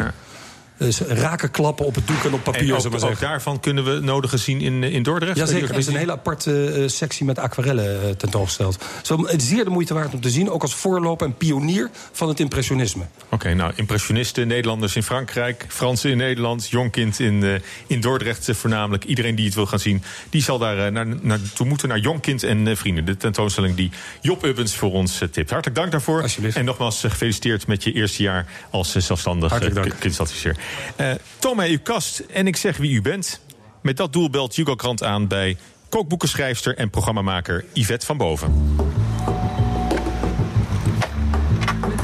Dus raken klappen op het doek en op papier, En ook, maar ook daarvan kunnen we nodige zien in, in Dordrecht? Jazeker, er is een hele aparte eh, sectie met aquarellen eh, tentoongesteld. Zo, het is zeer de moeite waard om te zien, ook als voorloper en pionier van het impressionisme. Oké, nou, impressionisten, Nederlanders in Frankrijk, Fransen in Nederland, Jongkind in, eh, in Dordrecht eh, voornamelijk. Iedereen die het wil gaan zien, die zal daar eh, naar, naartoe moeten, naar Jongkind en eh, Vrienden. De tentoonstelling die Job Ubbens voor ons eh, tipt. Hartelijk dank daarvoor. Alsjeblieft. En nogmaals eh, gefeliciteerd met je eerste jaar als eh, zelfstandig Hartelijk eh, dank. ku- kunstadviseur. Eh, toon mij uw kast en ik zeg wie u bent. Met dat doel belt Hugo Krant aan bij kookboekenschrijfster en programmamaker Yvette van Boven.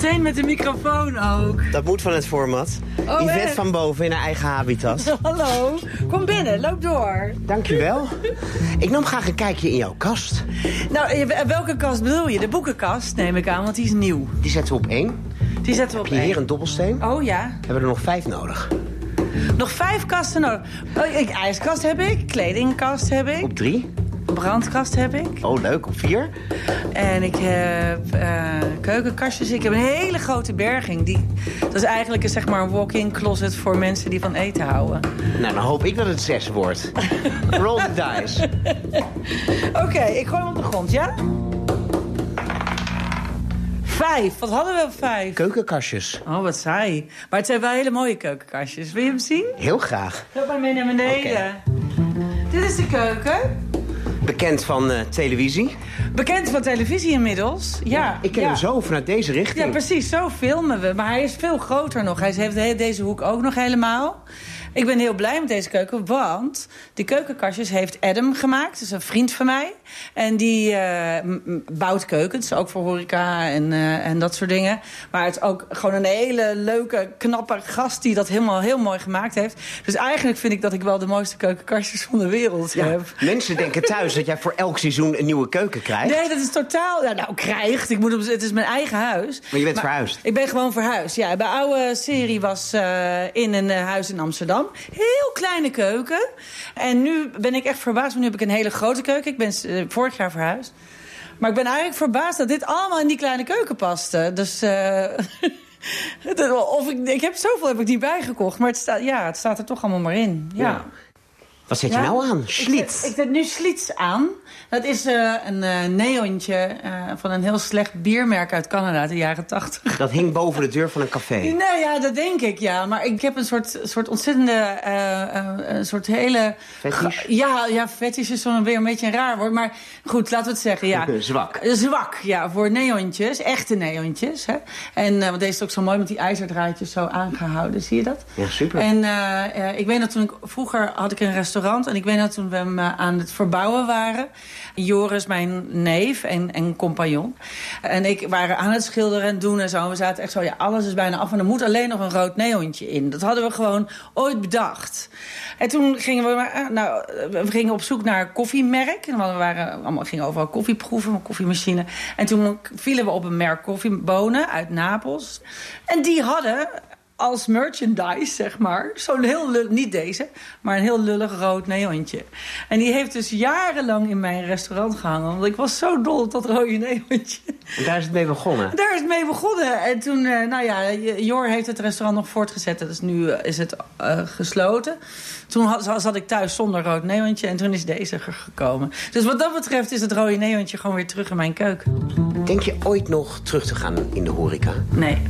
Meteen met de microfoon ook. Dat moet van het format. Oh, Yvette echt? van boven in haar eigen habitat. Hallo, kom binnen, loop door. Dankjewel. Ik nam graag een kijkje in jouw kast. Nou, eh, welke kast bedoel je? De boekenkast, neem ik aan, want die is nieuw. Die zetten we op één. Die zetten we op Heb je hier een dobbelsteen? Oh ja, We hebben er nog vijf nodig. nog vijf kasten nodig. Oh, ik, ijskast heb ik, kledingkast heb ik. Op drie. brandkast heb ik. Oh, leuk. Op vier? En ik heb eh, keukenkastjes. Ik heb een hele grote berging. Die, dat is eigenlijk een, zeg maar, een walk-in closet voor mensen die van eten houden. Nou, dan hoop ik dat het zes wordt. Roll the dice. Oké, ik gooi hem op de grond, ja? Vijf. Wat hadden we op vijf? Keukenkastjes. Oh, wat saai. Maar het zijn wel hele mooie keukenkastjes. Wil je hem zien? Heel graag. Loop maar mee naar beneden. Dit is de keuken. Bekend van eh, televisie. Bekend van televisie inmiddels. Ja, Ik ken ja. hem zo vanuit deze richting. Ja, precies. Zo filmen we. Maar hij is veel groter nog. Hij heeft de- deze hoek ook nog helemaal. Ik ben heel blij met deze keuken, want die keukenkastjes heeft Adam gemaakt. Dat is een vriend van mij. En die eh, bouwt keukens, ook voor horeca en, eh, en dat soort dingen. Maar het is ook gewoon een hele leuke, knappe gast die dat helemaal heel mooi gemaakt heeft. Dus eigenlijk vind ik dat ik wel de mooiste keukenkastjes van de wereld Ja, heb. mensen denken thuis dat jij voor elk seizoen een nieuwe keuken krijgt. Nee, dat is totaal... Nou, krijgt. Ik moet op, het is mijn eigen huis. Maar je bent verhuisd. Ik ben gewoon verhuisd, ja. Mijn oude serie was eh, in een huis in Amsterdam. Heel kleine keuken. En nu ben ik echt verbaasd. want Nu heb ik een hele grote keuken. Ik ben eh, vorig jaar verhuisd. Maar ik ben eigenlijk verbaasd dat dit allemaal in die kleine keuken paste. Dus... eh, of ik, ik heb zoveel heb ik niet bijgekocht. Maar het staat, ja, het staat er toch allemaal maar in. ja. Ja. Wat zet je Ja? nou aan? Ik Schlitz. zet, ik zet nu Schlitz aan. Dat is eh, een eh neontje eh, van een heel slecht biermerk uit Canada uit de jaren tachtig. Dat hing boven de deur van een café. Nou ja, dat denk ik, ja. Maar ik heb een soort, soort ontzettende... een soort hele... Ja, ja, fetish is zo'n weer een beetje een raar woord. Maar goed, laten we het zeggen, ja. Zwak. Zwak, ja, voor neontjes. Echte neontjes, hè. En want deze is ook zo mooi met die ijzerdraadjes zo aangehouden. Zie je dat? Ja, super. En ik weet dat toen ik... Vroeger had ik een restaurant. En ik weet dat toen we hem aan het verbouwen waren. Joris, mijn neef en, en compagnon. En ik waren aan het schilderen en doen en zo. En we zaten echt zo, ja, alles is bijna af. En er moet alleen nog een rood neontje in. Dat hadden we gewoon ooit bedacht. En toen gingen we, eh, nou, we gingen op zoek naar koffiemerk. En we waren allemaal, gingen overal koffie proeven, een koffiemachine. En toen vielen we op een merk koffiebonen uit Napels. En die hadden als merchandise, zeg maar. Zo'n heel lullig, niet deze, maar een heel lullig rood neontje. En die heeft dus jarenlang in mijn restaurant gehangen. Want ik was zo dol op dat rode neontje. En daar is het mee begonnen. Daar is het mee begonnen. En toen, eh, nou ja, Jor heeft het restaurant nog voortgezet. Dus nu eh, is het eh, gesloten. Toen had, zat ik thuis zonder rood neontje en toen is deze er gekomen. Dus wat dat betreft is het rode neontje gewoon weer terug in mijn keuken. Denk je ooit nog terug te gaan in de horeca? Nee.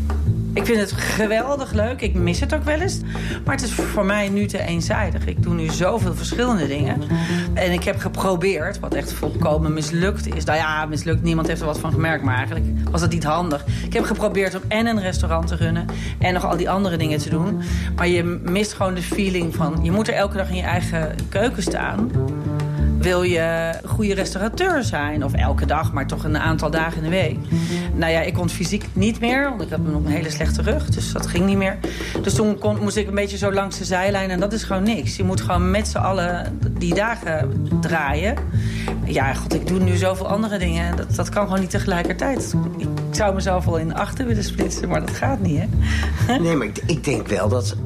Ik vind het geweldig leuk. Ik mis het ook wel eens. Maar het is voor mij nu te eenzijdig. Ik doe nu zoveel verschillende dingen. En ik heb geprobeerd, wat echt volkomen mislukt is. Nou ja, mislukt. Niemand heeft er wat van gemerkt. Maar eigenlijk was dat niet handig. Ik heb geprobeerd om en een restaurant te runnen. En nog al die andere dingen te doen. Maar je mist gewoon de feeling van... Je moet er elke dag in je eigen keuken staan. Wil je goede restaurateur zijn? Of elke dag, maar toch een aantal dagen in de week. Nou ja, ik kon fysiek niet meer. Want ik had nog een hele slechte rug. Dus dat ging niet meer. Dus toen kon, moest ik een beetje zo langs de zijlijn. En dat is gewoon niks. Je moet gewoon met z'n allen die dagen draaien. Ja, god, ik doe nu zoveel andere dingen. Dat, dat kan gewoon niet tegelijkertijd. Ik zou mezelf wel in achter willen splitsen. Maar dat gaat niet, hè? Nee, maar ik, ik denk wel dat...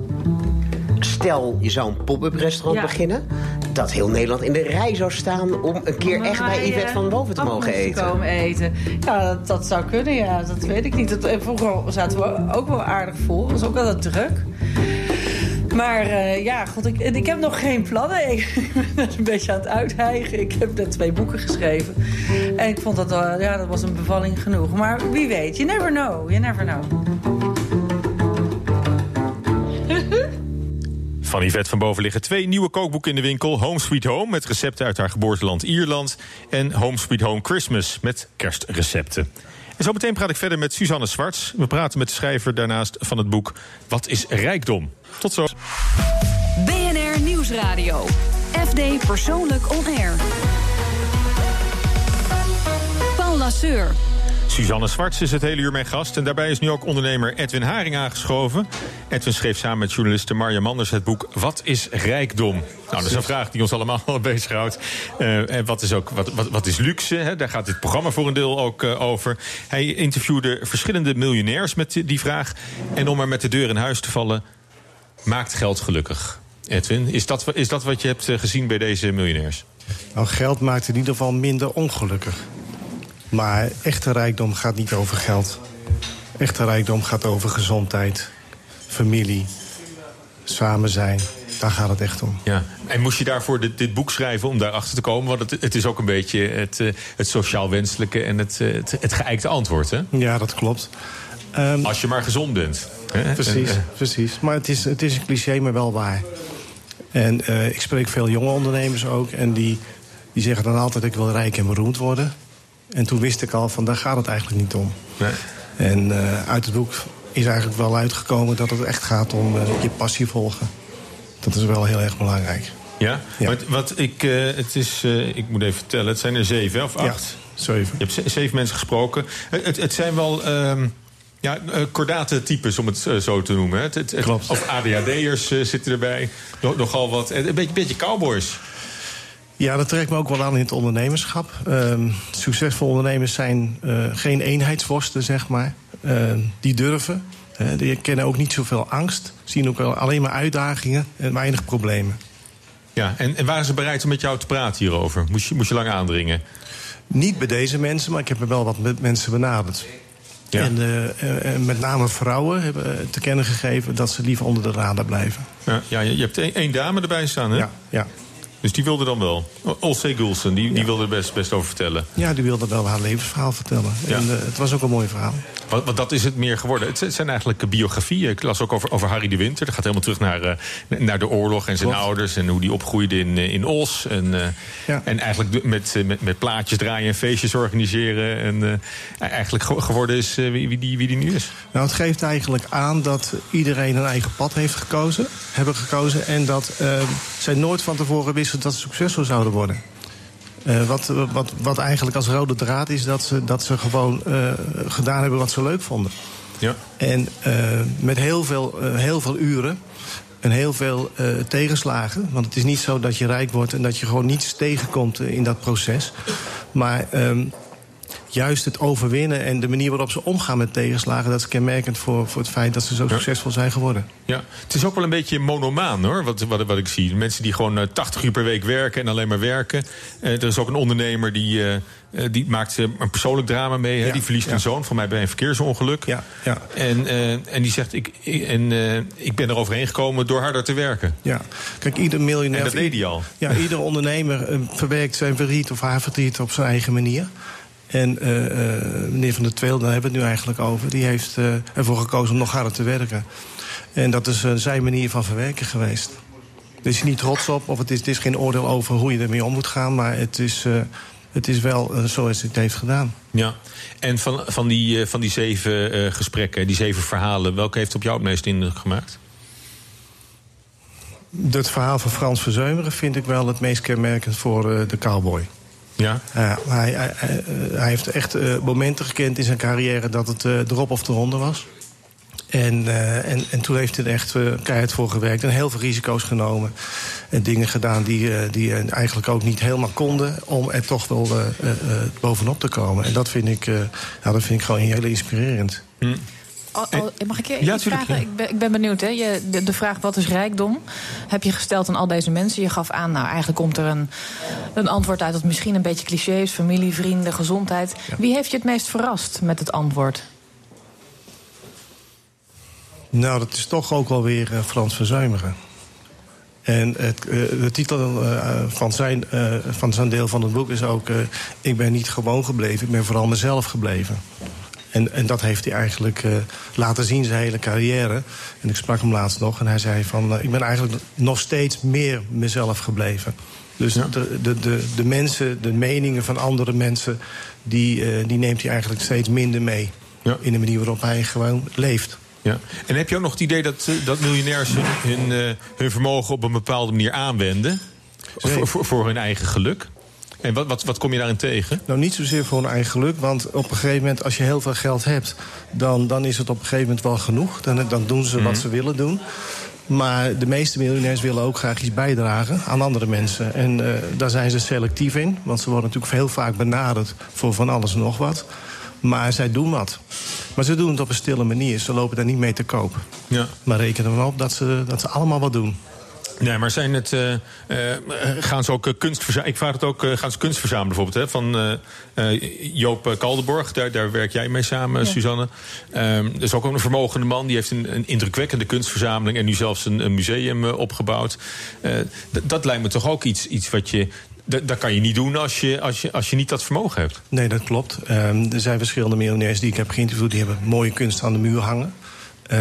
Stel, je zou een pop-up restaurant Ja. beginnen... dat heel Nederland in de rij zou staan... om een keer echt bij Yvette eh, van Boven te mogen eten. komen eten. Ja, dat, dat zou kunnen, ja. Dat weet ik niet. Dat, vroeger zaten we ook wel aardig vol. Het was ook wel wat druk. Maar eh, ja, god, ik, ik heb nog geen plannen. Ik ben een beetje aan het uithijgen. Ik heb net twee boeken geschreven. En ik vond dat, wel- ja, dat was een bevalling genoeg. Maar wie weet, you never know. You never know. Van Yvette van Boven liggen twee nieuwe kookboeken in de winkel. Home Sweet Home met recepten uit haar geboorteland Ierland. En Home Sweet Home Christmas met kerstrecepten. En zo meteen praat ik verder met Suzanne Zwarts. We praten met de schrijver daarnaast van het boek Wat is rijkdom? Tot zo. BNR Nieuwsradio. FD Persoonlijk On Air. Paul Lasseur. Suzanne Zwarts is het hele uur mijn gast. En daarbij is nu ook ondernemer Edwin Haring aangeschoven. Edwin schreef samen met journaliste Marja Manders het boek Wat is rijkdom? Nou, dat is een vraag die ons allemaal bezighoudt. Uh, en wat is, ook, wat, wat, wat is luxe? Hè? Daar gaat dit programma voor een deel ook uh, over. Hij interviewde verschillende miljonairs met die, die vraag. En om er met de deur in huis te vallen, maakt geld gelukkig. Edwin, is dat, is dat wat je hebt gezien bij deze miljonairs? Nou, geld maakt in ieder geval minder ongelukkig. Maar echte rijkdom gaat niet over geld. Echte rijkdom gaat over gezondheid, familie, samen zijn. Daar gaat het echt om. Ja. En moest je daarvoor dit, dit boek schrijven om daarachter te komen? Want het, het is ook een beetje het, eh, het sociaal wenselijke en het, eh, het, het geëikte antwoord, hè? Ja, dat klopt. Als je maar gezond bent. Hè? Precies, En, eh, precies. Maar het is, het is een cliché, maar wel waar. En ik spreek veel jonge ondernemers ook. En die, die zeggen dan altijd, ik wil rijk en beroemd worden. En toen wist ik al, van daar gaat het eigenlijk niet om. Nee. En eh, uit het boek is eigenlijk wel uitgekomen dat het echt gaat om eh, je passie volgen. Dat is wel heel erg belangrijk. Ja? Wat, wat ik, eh, het is, ik moet even vertellen, het zijn er zeven of acht? zeven. Je hebt ze- zeven mensen gesproken. Het, het, zijn wel ehm, ja, kordate types, om het zo te noemen. Het, het, het- Klopt. Of ADHD'ers zitten erbij. Nog, nogal wat. Een beetje, beetje cowboys. Ja, dat trekt me ook wel aan in het ondernemerschap. Ehm, succesvolle ondernemers zijn eh, geen eenheidsworsten, zeg maar. Ehm, die durven. die kennen ook niet zoveel angst. Zien ook alleen maar uitdagingen en weinig problemen. Ja, en, en waren ze bereid om met jou te praten hierover? Moest je, moest je lang aandringen? Niet bij deze mensen, maar ik heb er wel wat met mensen benaderd. Ja. En eh, eh, met name vrouwen hebben te kennen gegeven dat ze liever onder de radar blijven. Ja, ja je, hebt één, één dame erbij staan, hè? Ja, ja. Dus die wilde dan wel. Olsey Gulsen, die, die wilde er best, best over vertellen. Ja, die wilde wel haar levensverhaal vertellen. Ja. En eh, het was ook een mooi verhaal. Want, want dat is het meer geworden. Het zijn eigenlijk biografieën. Ik las ook over, over Harry de Winter. Dat gaat helemaal terug naar, eh, naar de oorlog en zijn Klopt. ouders. En hoe die opgroeide in, eh, in Os. En, Ja. en eigenlijk met, met, met plaatjes draaien en feestjes organiseren. En eh, eigenlijk ge- geworden is wie, wie, die, wie die nu is. Nou, het geeft eigenlijk aan dat iedereen een eigen pad heeft gekozen, hebben gekozen. En dat zij nooit van tevoren wisten dat ze succesvol zouden worden. Eh, wat, wat, wat eigenlijk als rode draad is dat ze, dat ze gewoon eh, gedaan hebben wat ze leuk vonden. Ja. En eh, met heel veel, heel veel uren en heel veel tegenslagen. Want het is niet zo dat je rijk wordt en dat je gewoon niets tegenkomt in dat proces. Maar ehm, juist het overwinnen en de manier waarop ze omgaan met tegenslagen... dat is kenmerkend voor, voor het feit dat ze zo succesvol zijn geworden. Ja, het is ook wel een beetje monomaan hoor, wat, wat, wat ik zie. Mensen die gewoon eh, 80 uur per week werken en alleen maar werken. Eh, er is ook een ondernemer die, eh, eh, die maakt eh, een persoonlijk drama mee. Ja, Die verliest ja. een zoon, voor mij bij een verkeersongeluk. Ja, ja. En, eh, en die zegt, ik, ik- en, eh, ik ben er overheen gekomen door harder te werken. Ja, kijk, ieder miljonair... En dat deed hij al. Ja, ieder ondernemer eh, verwerkt zijn verdriet of haar verdriet op zijn eigen manier. En eh, eh, meneer Van der Tweel, daar hebben we het nu eigenlijk over... die heeft eh, ervoor gekozen om nog harder te werken. En dat is zijn manier van verwerken geweest. Daar is hij niet trots op, of het is, het is geen oordeel over hoe je ermee om moet gaan... maar het is, het is wel zoals hij het heeft gedaan. Ja. En van, van, die, van die zeven gesprekken, die zeven verhalen... welke heeft op jou het meest indruk gemaakt? Het verhaal van Frans Verzeumeren vind ik wel het meest kenmerkend voor de cowboy. Ja? Ja, hij, hij, hij, hij heeft echt eh, momenten gekend in zijn carrière dat het eh, erop of eronder was. En, eh, en, en toen heeft hij er echt eh, keihard voor gewerkt en heel veel risico's genomen. En dingen gedaan die, eh, die eh, eigenlijk ook niet helemaal konden om er toch wel eh, eh, eh, bovenop te komen. En dat vind ik, eh, nou, dat vind ik gewoon heel inspirerend. Oh, mag ik je Ja, iets tuurlijk, vragen? ja. Ik, ben, ik ben benieuwd. Hè? Je, de, de vraag wat is rijkdom heb je gesteld aan al deze mensen. Je gaf aan, nou eigenlijk komt er een, een antwoord uit dat misschien een beetje cliché is. Familie, vrienden, gezondheid. Wie heeft je het meest verrast met het antwoord? Nou, dat is toch ook wel weer eh, Frans Verzuimeren. En het, eh, de titel eh, van, zijn, eh, van zijn deel van het boek is ook... eh, ik ben niet gewoon gebleven, ik ben vooral mezelf gebleven. En, en dat heeft hij eigenlijk eh, laten zien zijn hele carrière. En ik sprak hem laatst nog en hij zei van... eh, ik ben eigenlijk nog steeds meer mezelf gebleven. Dus de, de, de, de mensen, de meningen van andere mensen... die, eh, die neemt hij eigenlijk steeds minder mee. In de manier waarop hij gewoon leeft. Ja. En heb je ook nog het idee dat, dat miljonairs hun, hun, hun vermogen op een bepaalde manier aanwenden? Voor, voor, voor hun eigen geluk? En wat, wat, wat kom je daarin tegen? Nou, niet zozeer voor hun eigen geluk. Want op een gegeven moment, als je heel veel geld hebt... dan, dan is het op een gegeven moment wel genoeg. Dan, dan doen ze wat Mhm. ze willen doen. Maar de meeste miljonairs willen ook graag iets bijdragen aan andere mensen. En eh, daar zijn ze selectief in. Want ze worden natuurlijk heel vaak benaderd voor van alles en nog wat. Maar zij doen wat. Maar ze doen het op een stille manier. Ze lopen daar niet mee te koop. Ja. Maar rekenen we op dat ze, dat ze allemaal wat doen. Nee, maar zijn het, uh, uh, gaan ze ook uh, kunst verzamelen? Ik vraag het ook, gaan ze kunst verzamelen bijvoorbeeld? Hè? Van Joop Kaldenborg, daar, daar werk jij mee samen, ja. Suzanne. Um, dat is ook een vermogende man, die heeft een, een indrukwekkende kunstverzameling... en nu zelfs een, een museum opgebouwd. dat lijkt me toch ook iets, iets wat je dat kan je niet doen als je, als, je, als je niet dat vermogen hebt. Nee, dat klopt. Um, er zijn verschillende miljonairs die ik heb geïnterviewd... die hebben mooie kunst aan de muur hangen. Uh,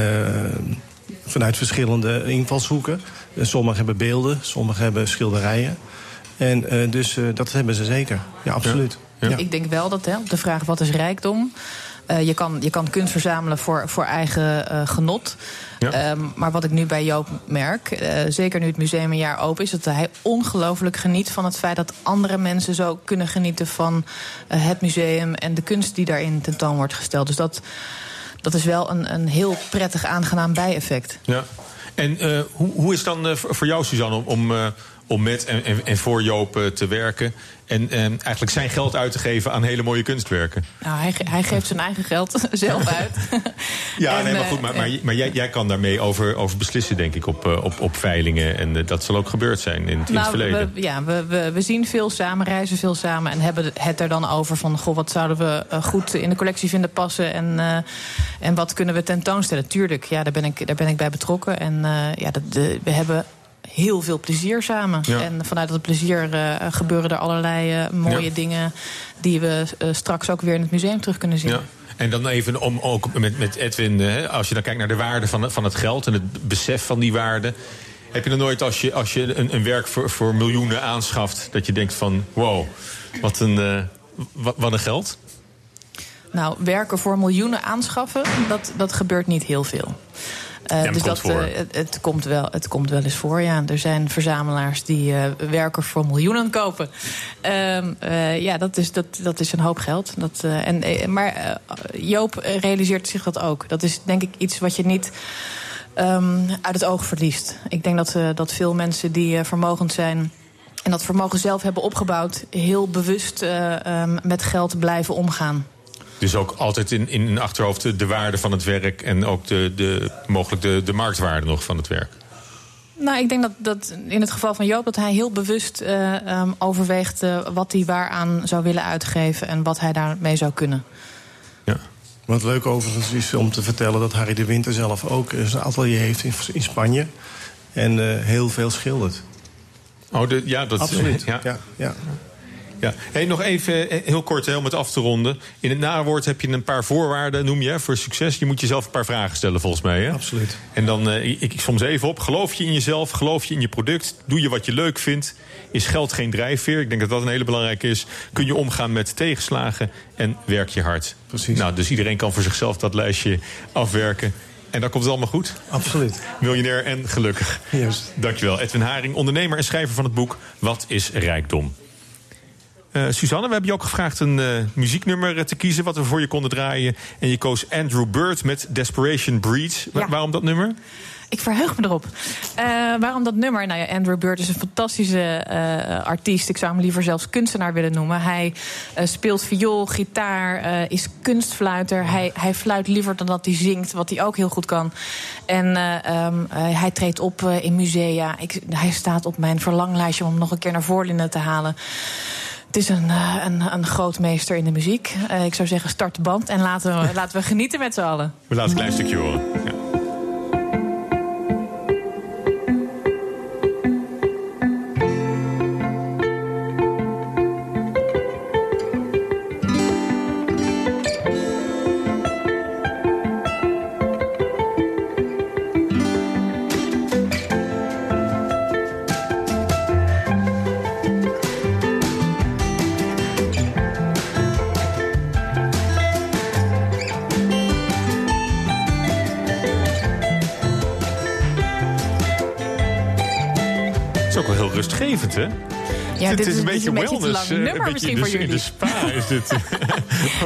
vanuit verschillende invalshoeken. Sommigen hebben beelden, sommigen hebben schilderijen. En uh, dus uh, dat hebben ze zeker. Ja, absoluut. Ja. Ja. Ik denk wel dat hè, op de vraag wat is rijkdom... Uh, je, kan, je kan kunst verzamelen voor, voor eigen uh, genot. Ja. Um, maar wat ik nu bij Joop merk, uh, zeker nu het museum een jaar open is, dat hij ongelooflijk geniet van het feit dat andere mensen zo kunnen genieten van het museum en de kunst die daarin tentoon wordt gesteld. Dus dat, dat is wel een, een heel prettig, aangenaam bijeffect. Ja. En uh, hoe, hoe is het dan uh, voor jou, Suzanne, om, om, uh, om met en, en, en voor Joop te werken? En eigenlijk zijn geld uit te geven aan hele mooie kunstwerken? Nou, hij, hij geeft zijn eigen geld zelf uit. ja, en, nee, maar goed, maar, maar, maar jij, jij, kan daarmee over, over beslissen, denk ik, op, op, op veilingen. En dat zal ook gebeurd zijn in, in nou, het verleden. We, ja, we, we, we zien veel samen, reizen veel samen... en hebben het er dan over van... goh, wat zouden we goed in de collectie vinden passen... en, en wat kunnen we tentoonstellen. Tuurlijk, ja, daar ben ik, daar ben ik bij betrokken. En ja, dat, de, we hebben heel veel plezier samen. Ja. En vanuit dat plezier uh, gebeuren er allerlei uh, mooie ja. dingen... die we uh, straks ook weer in het museum terug kunnen zien. Ja. En dan even om ook met, met Edwin, hè, als je dan kijkt naar de waarde van, van het geld... en het besef van die waarde... heb je dan nooit als je, als je een, een werk voor, voor miljoenen aanschaft... dat je denkt van, wow, wat een, wat, wat een geld? Nou, werken voor miljoenen aanschaffen, dat, dat gebeurt niet heel veel. Uh, ja, dus dat, uh, het, het, komt wel, het komt wel eens voor, ja. Er zijn verzamelaars die uh, werken voor miljoenen kopen. ja, dat is, dat, dat is een hoop geld. Dat, en, maar Joop realiseert zich dat ook. Dat is denk ik iets wat je niet um, uit het oog verliest. Ik denk dat, dat veel mensen die vermogend zijn en dat vermogen zelf hebben opgebouwd... heel bewust um, met geld blijven omgaan. Dus ook altijd in, in een achterhoofd de waarde van het werk... en ook de, de, mogelijk de, de marktwaarde nog van het werk. Nou, ik denk dat, dat in het geval van Joop... dat hij heel bewust uh, um, overweegt uh, wat hij waaraan zou willen uitgeven... en wat hij daarmee zou kunnen. Ja. Wat leuk overigens is om te vertellen... dat Harry de Winter zelf ook zijn atelier heeft in, in Spanje... en uh, heel veel schildert. Oh, de, ja, dat Absoluut, ja. ja, ja. Ja. Hey, nog even heel kort hè, om het af te ronden. In het nawoord heb je een paar voorwaarden, noem je, voor succes. Je moet jezelf een paar vragen stellen, volgens mij. Hè? Absoluut. En dan, uh, ik, ik soms even op. Geloof je in jezelf? Geloof je in je product? Doe je wat je leuk vindt? Is geld geen drijfveer? Ik denk dat dat een hele belangrijke is. Kun je omgaan met tegenslagen? En werk je hard? Precies. Nou, dus iedereen kan voor zichzelf dat lijstje afwerken. En dan komt het allemaal goed. Absoluut. Miljonair en gelukkig. Juist. Dankjewel. Edwin Haring, ondernemer en schrijver van het boek Wat is rijkdom? Uh, Suzanne, we hebben je ook gevraagd een uh, muzieknummer te kiezen... wat we voor je konden draaien. En je koos Andrew Bird met Desperation Breeds. Ja. Waarom dat nummer? Ik verheug me erop. Uh, waarom dat nummer? Nou ja, Andrew Bird is een fantastische uh, artiest. Ik zou hem liever zelfs kunstenaar willen noemen. Hij uh, speelt viool, gitaar, is kunstfluiter. Hij, hij fluit liever dan dat hij zingt, wat hij ook heel goed kan. En um, hij treedt op in musea. Ik, hij staat op mijn verlanglijstje om hem nog een keer naar Voorlinden te halen. Is een, een, een grootmeester in de muziek. Uh, ik zou zeggen, start band en laten we, laten we genieten met z'n allen. We laten een klein stukje horen. Beetje een beetje te wellness. lang eh, nummer een misschien de, voor in de jullie. spa is dit.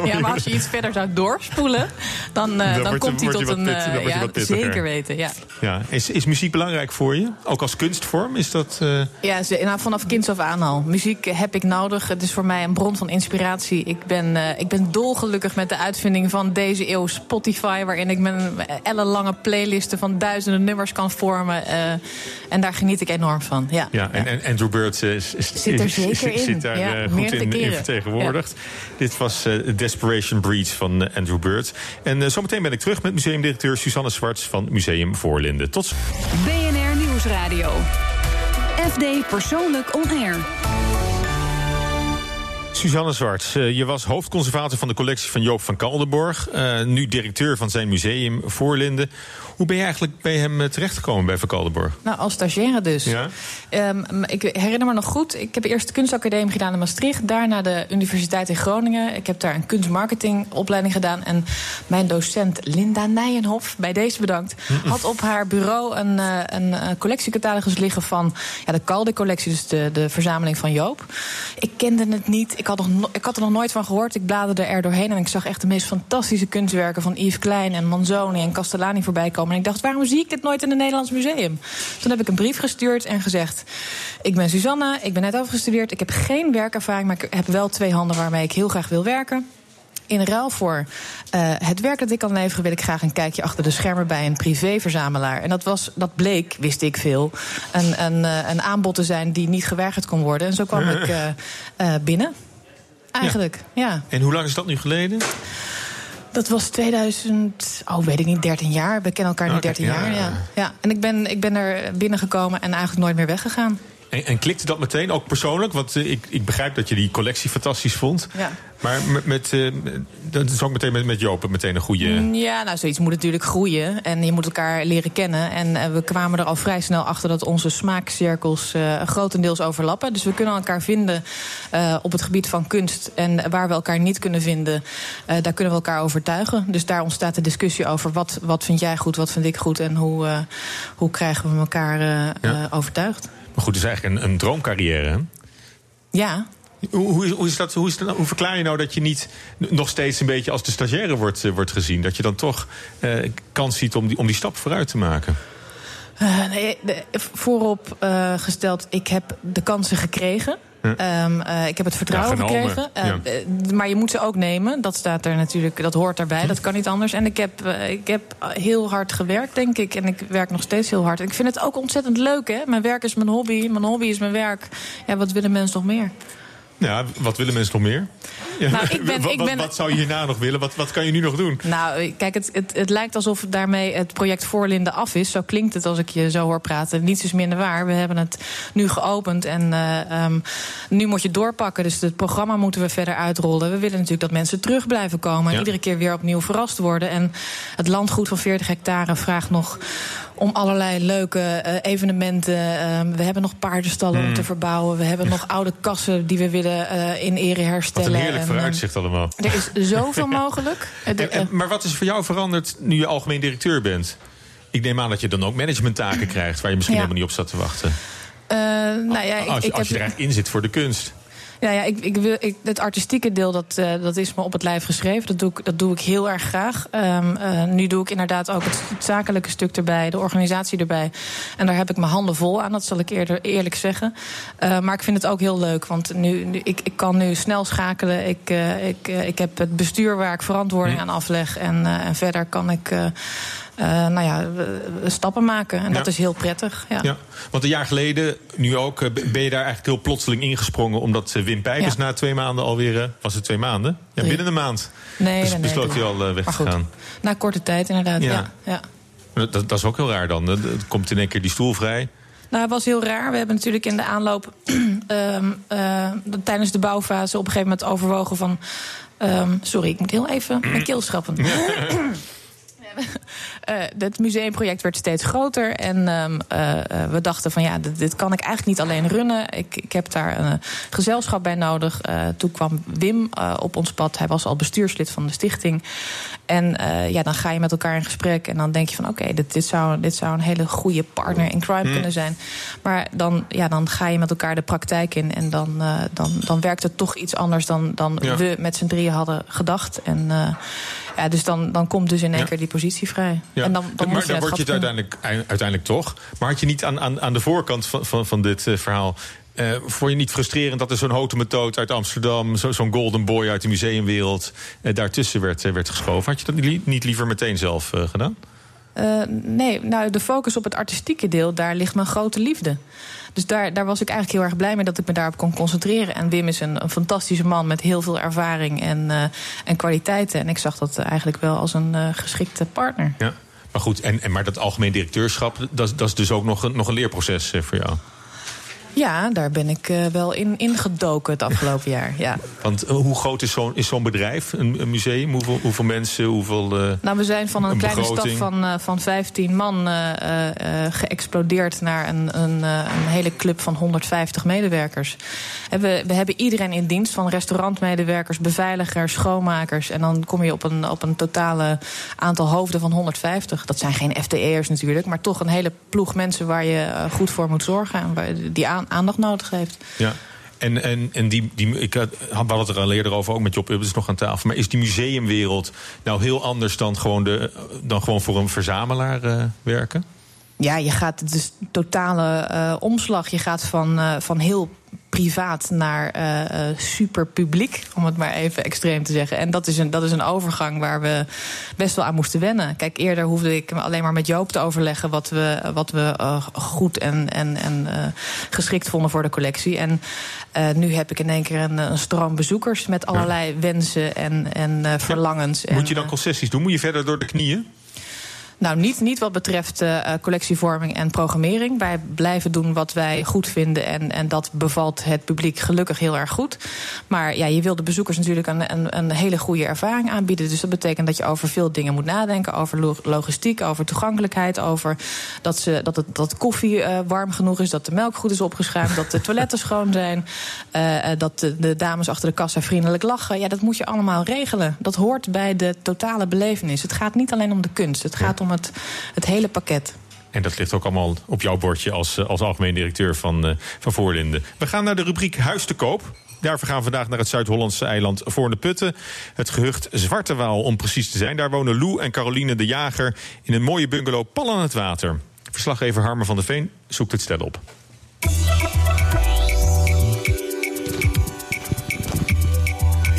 Ja, maar als je iets verder zou doorspoelen, dan, eh, Dan komt hij tot een... pit- dan eh, ja, zeker weten, ja. Ja. Is, is muziek belangrijk voor je? Ook als kunstvorm? Is dat... eh, Ja, nou, vanaf kinds af aan al. Muziek heb ik nodig. Het is voor mij een bron van inspiratie. Ik ben, eh, ik ben dolgelukkig met de uitvinding van deze eeuw Spotify... waarin ik mijn ellenlange playlisten van duizenden nummers kan vormen. eh, en daar geniet ik enorm van, ja. Ja, en, en Andrew Bird eh, is, is- Zit er in. zit daar Ja, eh, goed in, vertegenwoordigd. Dit was eh, Desperation Breach van Andrew Bird. En eh, zometeen ben ik terug met museumdirecteur Suzanne Zwarts van Museum Voorlinden. Tot. BNR Nieuwsradio. FD Persoonlijk On Air. Suzanne Zwarts, eh, je was hoofdconservator van de collectie van Joop van Kaldenborg. eh, nu directeur van zijn museum Voorlinden. Hoe ben je eigenlijk bij hem eh, terechtgekomen bij Van Kaldenborg? Nou, als stagiaire dus. Ja? Ehm, ik herinner me nog goed, ik heb eerst de kunstacademie gedaan in Maastricht. Daarna de Universiteit in Groningen. Ik heb daar een kunstmarketingopleiding gedaan. En mijn docent Linda Nijenhof, bij deze bedankt... had op haar bureau een, een, collectiecatalogus liggen van... Ja, de Kalde-collectie, dus de, de verzameling van Joop. Ik kende het niet, ik had, nog no- ik had er nog nooit van gehoord. Ik bladerde er doorheen en ik zag echt de meest fantastische kunstwerken... van Yves Klein en Manzoni en Castellani voorbij komen. En ik dacht, waarom zie ik dit nooit in het Nederlands Museum? Toen heb ik een brief gestuurd en gezegd... ik ben Suzanne, ik ben net afgestudeerd... ik heb geen werkervaring, maar ik heb wel twee handen waarmee ik heel graag wil werken... In ruil voor eh, het werk dat ik kan leveren, wil ik graag een kijkje achter de schermen bij een privéverzamelaar. En dat, was, dat bleek, wist ik veel, een, een, eh, een aanbod te zijn die niet geweigerd kon worden. En zo kwam ik eh, binnen. Eigenlijk, ja. En hoe lang is dat nu geleden? Dat was 2000, oh weet ik niet, 13 jaar. We kennen elkaar nu Oké, 13 ja, jaar. ja. Ja. Ja. En ik ben, ik ben er binnengekomen en eigenlijk nooit meer weggegaan. En, en klikte dat meteen, ook persoonlijk? Want eh, ik, ik begrijp dat je die collectie fantastisch vond. Ja. Maar met, met, eh, dat is ook meteen met, met Joop meteen een goede... Mm, Ja, nou, zoiets moet natuurlijk groeien. En je moet elkaar leren kennen. En eh, we kwamen er al vrij snel achter dat onze smaakcirkels grotendeels overlappen. Dus we kunnen elkaar vinden op het gebied van kunst. En waar we elkaar niet kunnen vinden, daar kunnen we elkaar overtuigen. Dus daar ontstaat de discussie over wat, wat vind jij goed, wat vind ik goed... en hoe, hoe krijgen we elkaar overtuigd. Maar goed, het is eigenlijk een, een droomcarrière, hè? Ja, Hoe, hoe, is, hoe, is dat, hoe, is dat, hoe verklaar je nou dat je niet nog steeds een beetje als de stagiaire wordt, eh, wordt gezien? Dat je dan toch eh, kans ziet om die, om die stap vooruit te maken? Eh, nee, voorop eh, gesteld, ik heb de kansen gekregen. Ehm, eh, ik heb het vertrouwen Ja, gekregen. Eh, ja. eh, maar je moet ze ook nemen. Dat staat er natuurlijk, dat hoort daarbij. Dat kan niet anders. En ik heb, ik heb heel hard gewerkt, denk ik. En ik werk nog steeds heel hard. En ik vind het ook ontzettend leuk, hè. Mijn werk is mijn hobby. Mijn hobby is mijn werk. Ja, wat willen mensen nog meer? Ja, wat willen mensen nog meer? Ja, Nou, ik ben- wat, ik ben- wat zou je hierna nog willen? Wat, wat kan je nu nog doen? Nou, kijk, het, het, het lijkt alsof daarmee het project Voorlinde af is. Zo klinkt het als ik je zo hoor praten. Niets is minder waar. We hebben het nu geopend en eh, ehm, nu moet je doorpakken. Dus het programma moeten we verder uitrollen. We willen natuurlijk dat mensen terug blijven komen. En Ja. iedere keer weer opnieuw verrast worden. En het landgoed van 40 hectare vraagt nog om allerlei leuke eh, evenementen. Ehm, we hebben nog paardenstallen om Hmm. te verbouwen. We hebben nog oude kassen die we willen eh, in ere Wat herstellen. een heerlijk En, vooruitzicht allemaal. er is zoveel mogelijk. De- En- en- maar wat is voor jou veranderd nu je algemeen directeur bent? Ik neem aan dat je dan ook managementtaken krijgt... waar je misschien Ja. helemaal niet op zat te wachten. Eh, nou ja, ik, als je, als je er eigenlijk in zit voor de kunst. Ja, ja, ik, ik wil, ik, het artistieke deel dat, eh, dat is me op het lijf geschreven. Dat doe ik, dat doe ik heel erg graag. Ehm, eh, nu doe ik inderdaad ook het, het zakelijke stuk erbij, de organisatie erbij. En daar heb ik mijn handen vol aan, dat zal ik eerder eerlijk zeggen. Eh, maar ik vind het ook heel leuk, want nu, nu, ik, ik kan nu snel schakelen. Ik, ik, ik heb het bestuur waar ik verantwoording aan afleg. En, en verder kan ik. Eh, nou ja, stappen maken. En Ja. dat is heel prettig. Ja. Ja. Want een jaar geleden, nu ook, eh, ben je daar eigenlijk heel plotseling ingesprongen... omdat eh, Wim Pijpers Ja. na twee maanden alweer... was het twee maanden? Ja, binnen een maand. Nee, dus nee, besloot hij al weg te gaan. Na korte tijd, inderdaad. Ja. Ja. Dat, dat is ook heel raar dan. Er komt in één keer die stoel vrij. Nou, het was heel raar. We hebben natuurlijk in de aanloop ehm, eh, tijdens de bouwfase op een gegeven moment overwogen van. ehm, sorry, ik moet heel even mijn keel schrappen. Uh, het museumproject werd steeds groter. En uh, uh, we dachten van ja, dit, dit, kan ik eigenlijk niet alleen runnen. Ik, ik heb daar een gezelschap bij nodig. toen kwam Wim op ons pad. Hij was al bestuurslid van de stichting. En ja, dan ga je met elkaar in gesprek. En dan denk je van oké, okay, dit, dit, zou, dit zou een hele goede partner in crime hmm. kunnen zijn. Maar dan, ja, dan ga je met elkaar de praktijk in. En dan, dan, dan werkt het toch iets anders dan, dan ja. we met z'n drieën hadden gedacht. En ja, dus dan, dan komt dus in één keer die positie vrij. Ja. En dan, dan maar dan word je het uiteindelijk, uiteindelijk toch. Maar had je niet aan, aan, aan de voorkant van, van, van dit verhaal. Uh, vond je niet frustrerend dat er zo'n houten methode uit Amsterdam, zo'n zo golden boy uit de museumwereld, uh, daartussen werd, werd geschoven? Had je dat niet, niet liever meteen zelf gedaan? nee, nou, de focus op het artistieke deel, daar ligt mijn grote liefde. Dus daar, daar was ik eigenlijk heel erg blij mee dat ik me daarop kon concentreren. En Wim is een, een fantastische man met heel veel ervaring en, en kwaliteiten. En ik zag dat eigenlijk wel als een geschikte partner. Ja. Maar goed, en, en, maar dat algemeen directeurschap, dat, dat is dus ook nog een, nog een leerproces voor jou? Ja, daar ben ik uh, wel in ingedoken het afgelopen jaar. Ja. Want uh, hoe groot is zo'n zo'n bedrijf, een, een, museum? Hoeveel, hoeveel mensen, hoeveel. Uh, nou, we zijn van een, een kleine stad van, van 15 man geëxplodeerd naar een, een, een, hele club van 150 medewerkers. En we, we hebben iedereen in dienst, van restaurantmedewerkers, beveiligers, schoonmakers. En dan kom je op een, op een totale aantal hoofden van 150. Dat zijn geen FTE'ers natuurlijk, maar toch een hele ploeg mensen waar je goed voor moet zorgen. En waar, die aan aandacht nodig heeft. Ja. En, en, en die, die, ik had, het er al eerder over, ook met Job Ubbers nog aan tafel. Maar is die museumwereld nou heel anders dan gewoon, de, dan gewoon voor een verzamelaar uh, werken? Ja, je gaat dus totale uh, omslag. Je gaat van, uh, van heel privaat naar uh, super publiek, om het maar even extreem te zeggen. En dat is, een, dat is een overgang waar we best wel aan moesten wennen. Kijk, eerder hoefde ik alleen maar met Joop te overleggen wat we, wat we uh, goed en, en, en uh, geschikt vonden voor de collectie. En nu heb ik in één keer een, een stroom bezoekers met allerlei wensen en, en verlangens. Moet je dan concessies doen? Moet je verder door de knieën? Nou, niet, niet wat betreft uh, collectievorming en programmering. Wij blijven doen wat wij goed vinden. En, en dat bevalt het publiek gelukkig heel erg goed. Maar ja, je wil de bezoekers natuurlijk een, een, een hele goede ervaring aanbieden. Dus dat betekent dat je over veel dingen moet nadenken. Over logistiek, over toegankelijkheid. Over dat, ze, dat, het, dat koffie uh, warm genoeg is. Dat de melk goed is opgeschuimd. dat de toiletten schoon zijn. Uh, dat de, de dames achter de kassa vriendelijk lachen. Ja, dat moet je allemaal regelen. Dat hoort bij de totale belevenis. Het gaat niet alleen om de kunst. Het gaat om het, het hele pakket. En dat ligt ook allemaal op jouw bordje als, als algemeen directeur van, uh, van Voorlinden. We gaan naar de rubriek Huis te koop. Daarvoor gaan we vandaag naar het Zuid-Hollandse eiland Voor de Putten. Het gehucht Zwarte Waal, om precies te zijn. Daar wonen Lou en Caroline de Jager in een mooie bungalow pal aan het water. Verslaggever Harmer van der Veen zoekt het stel op.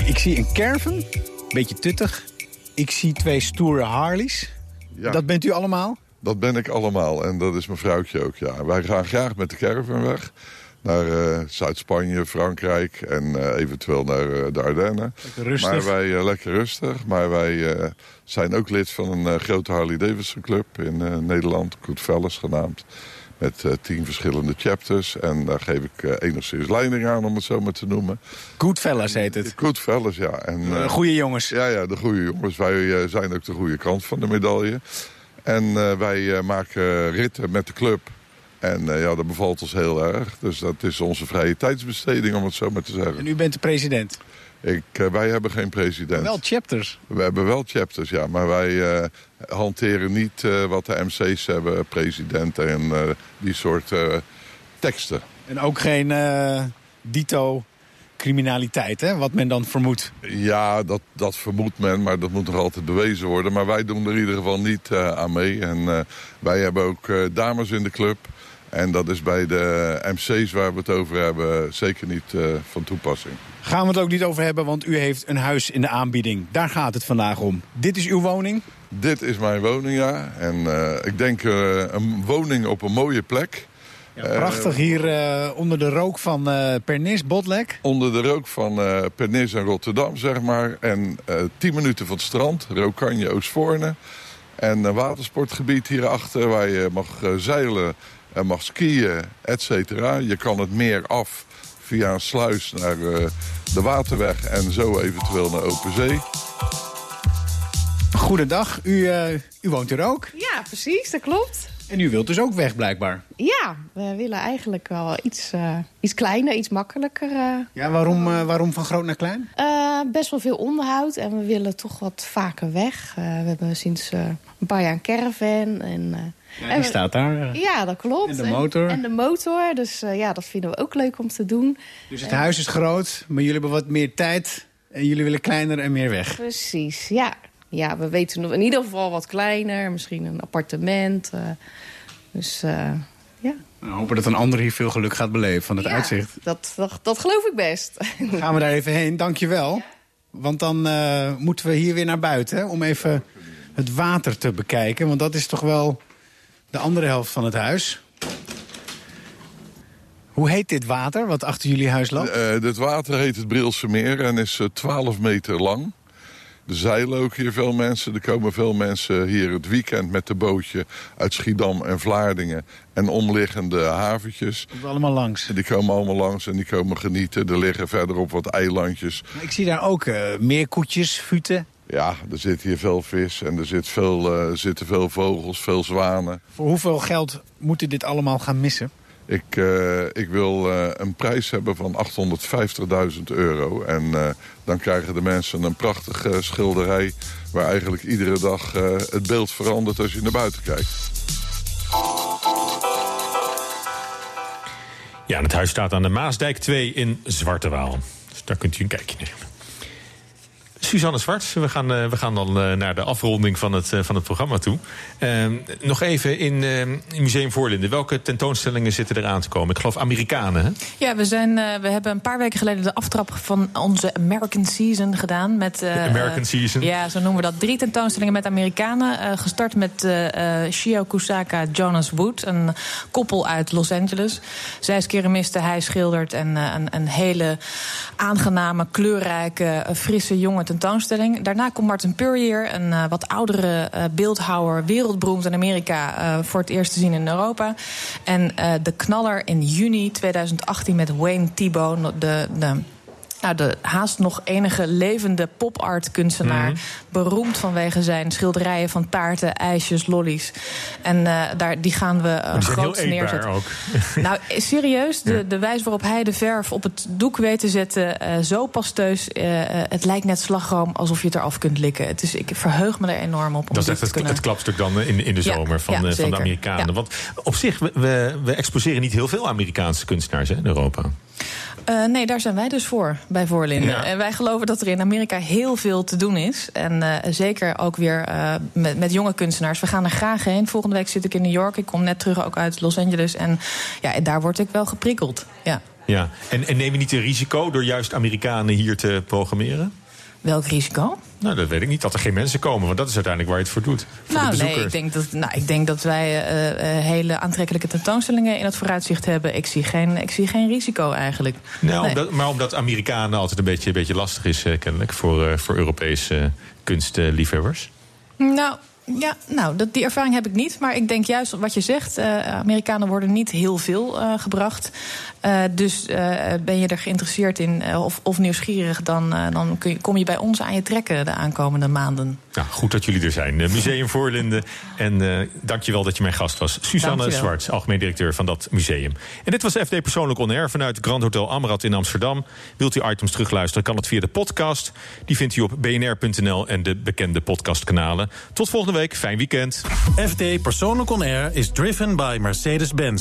Ik zie een caravan, beetje tuttig. Ik zie twee stoere Harleys. Ja. Dat bent u allemaal? Dat ben ik allemaal en dat is mijn vrouwtje ook, ja. Wij gaan graag met de caravan weg. Naar uh, Zuid-Spanje, Frankrijk en uh, eventueel naar uh, de Ardennen. Lekker rustig. Maar wij, lekker rustig. Maar wij zijn ook lid van een grote Harley-Davidson club in Nederland. Goodfellas genaamd. Met tien verschillende chapters. En daar geef ik enigszins leiding aan, om het zo maar te noemen. Goodfellas heet het? Goodfellas, ja. En, goede jongens. Ja, ja, de goede jongens. Wij zijn ook de goede kant van de medaille. En wij maken ritten met de club. En uh, ja, dat bevalt ons heel erg. Dus dat is onze vrije tijdsbesteding, om het zo maar te zeggen. En u bent de president? Ik, wij hebben geen president. Wel chapters? We hebben wel chapters, ja. Maar wij hanteren niet wat de MC's hebben, president en die soort teksten. En ook geen dito criminaliteit, hè? wat men dan vermoedt. Ja, dat, dat vermoedt men, maar dat moet nog altijd bewezen worden. Maar wij doen er in ieder geval niet aan mee. En wij hebben ook dames in de club. En dat is bij de MC's waar we het over hebben zeker niet van toepassing. Gaan we het ook niet over hebben, want u heeft een huis in de aanbieding. Daar gaat het vandaag om. Dit is uw woning? Dit is mijn woning, ja. En ik denk een woning op een mooie plek. Ja, prachtig hier uh, onder de rook van Pernis, Botlek. Onder de rook van Pernis en Rotterdam, zeg maar. En 10 minuten van het strand, Rokanje, Oostvoorne. En een watersportgebied hierachter waar je mag zeilen en mag skiën, et cetera. Je kan het meer af via een sluis naar de waterweg en zo eventueel naar open zee. Goedendag, u, uh, u woont er ook? Ja, precies, dat klopt. En u wilt dus ook weg, blijkbaar? Ja, we willen eigenlijk wel iets, uh, iets kleiner, iets makkelijker. Uh, ja, waarom, waarom van groot naar klein? best wel veel onderhoud en we willen toch wat vaker weg. we hebben sinds een paar jaar een caravan. En, ja, die staat daar. ja, dat klopt. En de motor. En, en de motor, dus ja, dat vinden we ook leuk om te doen. Dus het huis is groot, maar jullie hebben wat meer tijd... en jullie willen kleiner en meer weg. Precies, ja ja, we weten in ieder geval wat kleiner. Misschien een appartement. Uh, dus uh, ja. We hopen dat een ander hier veel geluk gaat beleven van het ja, uitzicht. Dat, dat, dat, geloof ik best. Dan gaan we daar even heen, dankjewel. Ja. Want dan moeten we hier weer naar buiten hè, om even het water te bekijken. Want dat is toch wel de andere helft van het huis. Hoe heet dit water wat achter jullie huis loopt? Uh, dit water heet het Brilse Meer en is 12 meter lang. Er zeilen ook hier veel mensen. Er komen veel mensen hier het weekend met de bootje uit Schiedam en Vlaardingen. En omliggende haventjes. Die allemaal langs? Die komen allemaal langs en die komen genieten. Er liggen verderop wat eilandjes. Maar ik zie daar ook uh, meerkoetjes, futen. Ja, er zit hier veel vis en er zit veel, uh, zitten veel vogels, veel zwanen. Voor hoeveel geld moet u dit allemaal gaan missen? Ik, uh, ik wil uh, een prijs hebben van 850.000 euro. En uh, dan krijgen de mensen een prachtige schilderij... waar eigenlijk iedere dag het beeld verandert als je naar buiten kijkt. Ja, het huis staat aan de Maasdijk 2 in Zwarte Waal. Dus daar kunt u een kijkje nemen. Suzanne Zwarts, we gaan, uh, we gaan dan uh, naar de afronding van het, uh, van het programma toe. Ehm, nog even in, in Museum Voorlinden. Welke tentoonstellingen zitten er aan te komen? Ik geloof Amerikanen, hè? Ja, we, zijn, we hebben een paar weken geleden de aftrap van onze American Season gedaan. Met, American Season? Ja, zo noemen we dat. Drie tentoonstellingen met Amerikanen. gestart met Shio Kusaka, Jonas Wood, een koppel uit Los Angeles. Zij is keramiste, hij schildert. En een, een hele aangename, kleurrijke, frisse jonge tentoonstelling. Daarna komt Martin Purrier, een uh, wat oudere uh, beeldhouwer, wereldberoemd in Amerika, uh, voor het eerst te zien in Europa. En de knaller in juni 2018 met Wayne Thibault, de, de nou, de haast nog enige levende pop-art kunstenaar. Mm -hmm. Beroemd vanwege zijn schilderijen van taarten, ijsjes, lollies. En uh, daar, die gaan we uh, groot neerzetten. Ook. Nou, serieus, de, de wijze waarop hij de verf op het doek weet te zetten, uh, zo pasteus. het lijkt net slagroom alsof je het eraf kunt likken. Het is, ik verheug me er enorm op. Om dat is echt het, kunnen... het klapstuk dan in, in de zomer van, ja, van de Amerikanen. Ja. Want op zich, we, we, we exposeren niet heel veel Amerikaanse kunstenaars hè, in Europa. Uh, nee, daar zijn wij dus voor, bij Voorlinden. Ja. En wij geloven dat er in Amerika heel veel te doen is. En uh, zeker ook weer uh, met, met, jonge kunstenaars. We gaan er graag heen. Volgende week zit ik in New York. Ik kom net terug ook uit Los Angeles. En ja, daar word ik wel geprikkeld. Ja. Ja. En, en neem je niet een risico door juist Amerikanen hier te programmeren? Welk risico? Nou, dat weet ik niet. Dat er geen mensen komen, want dat is uiteindelijk waar je het voor doet. Voor nou, nee, ik denk dat, nou, ik denk dat wij uh, uh, hele aantrekkelijke tentoonstellingen in het vooruitzicht hebben. Ik zie geen, ik zie geen risico eigenlijk. Nou, nee. omdat, maar omdat Amerikanen altijd een beetje, een beetje lastig is, uh, kennelijk, voor, voor Europese kunstliefhebbers. Nou. Ja, nou, dat, die ervaring heb ik niet. Maar ik denk juist wat je zegt. Uh, Amerikanen worden niet heel veel uh, gebracht. Uh, dus ben je er geïnteresseerd in of, of nieuwsgierig... dan, dan kun je, kom je bij ons aan je trekken de aankomende maanden. Nou, goed dat jullie er zijn. museum Voorlinden. En dankjewel dat je mijn gast was. Suzanne Zwarts, algemeen directeur van dat museum. En dit was FD Persoonlijk On Air vanuit Grand Hotel Amrad in Amsterdam. Wilt u items terugluisteren, kan het via de podcast. Die vindt u op bnr.nl en de bekende podcastkanalen. Tot volgende week. Fijn weekend. FD Persoonlijk On Air is driven by Mercedes-Benz.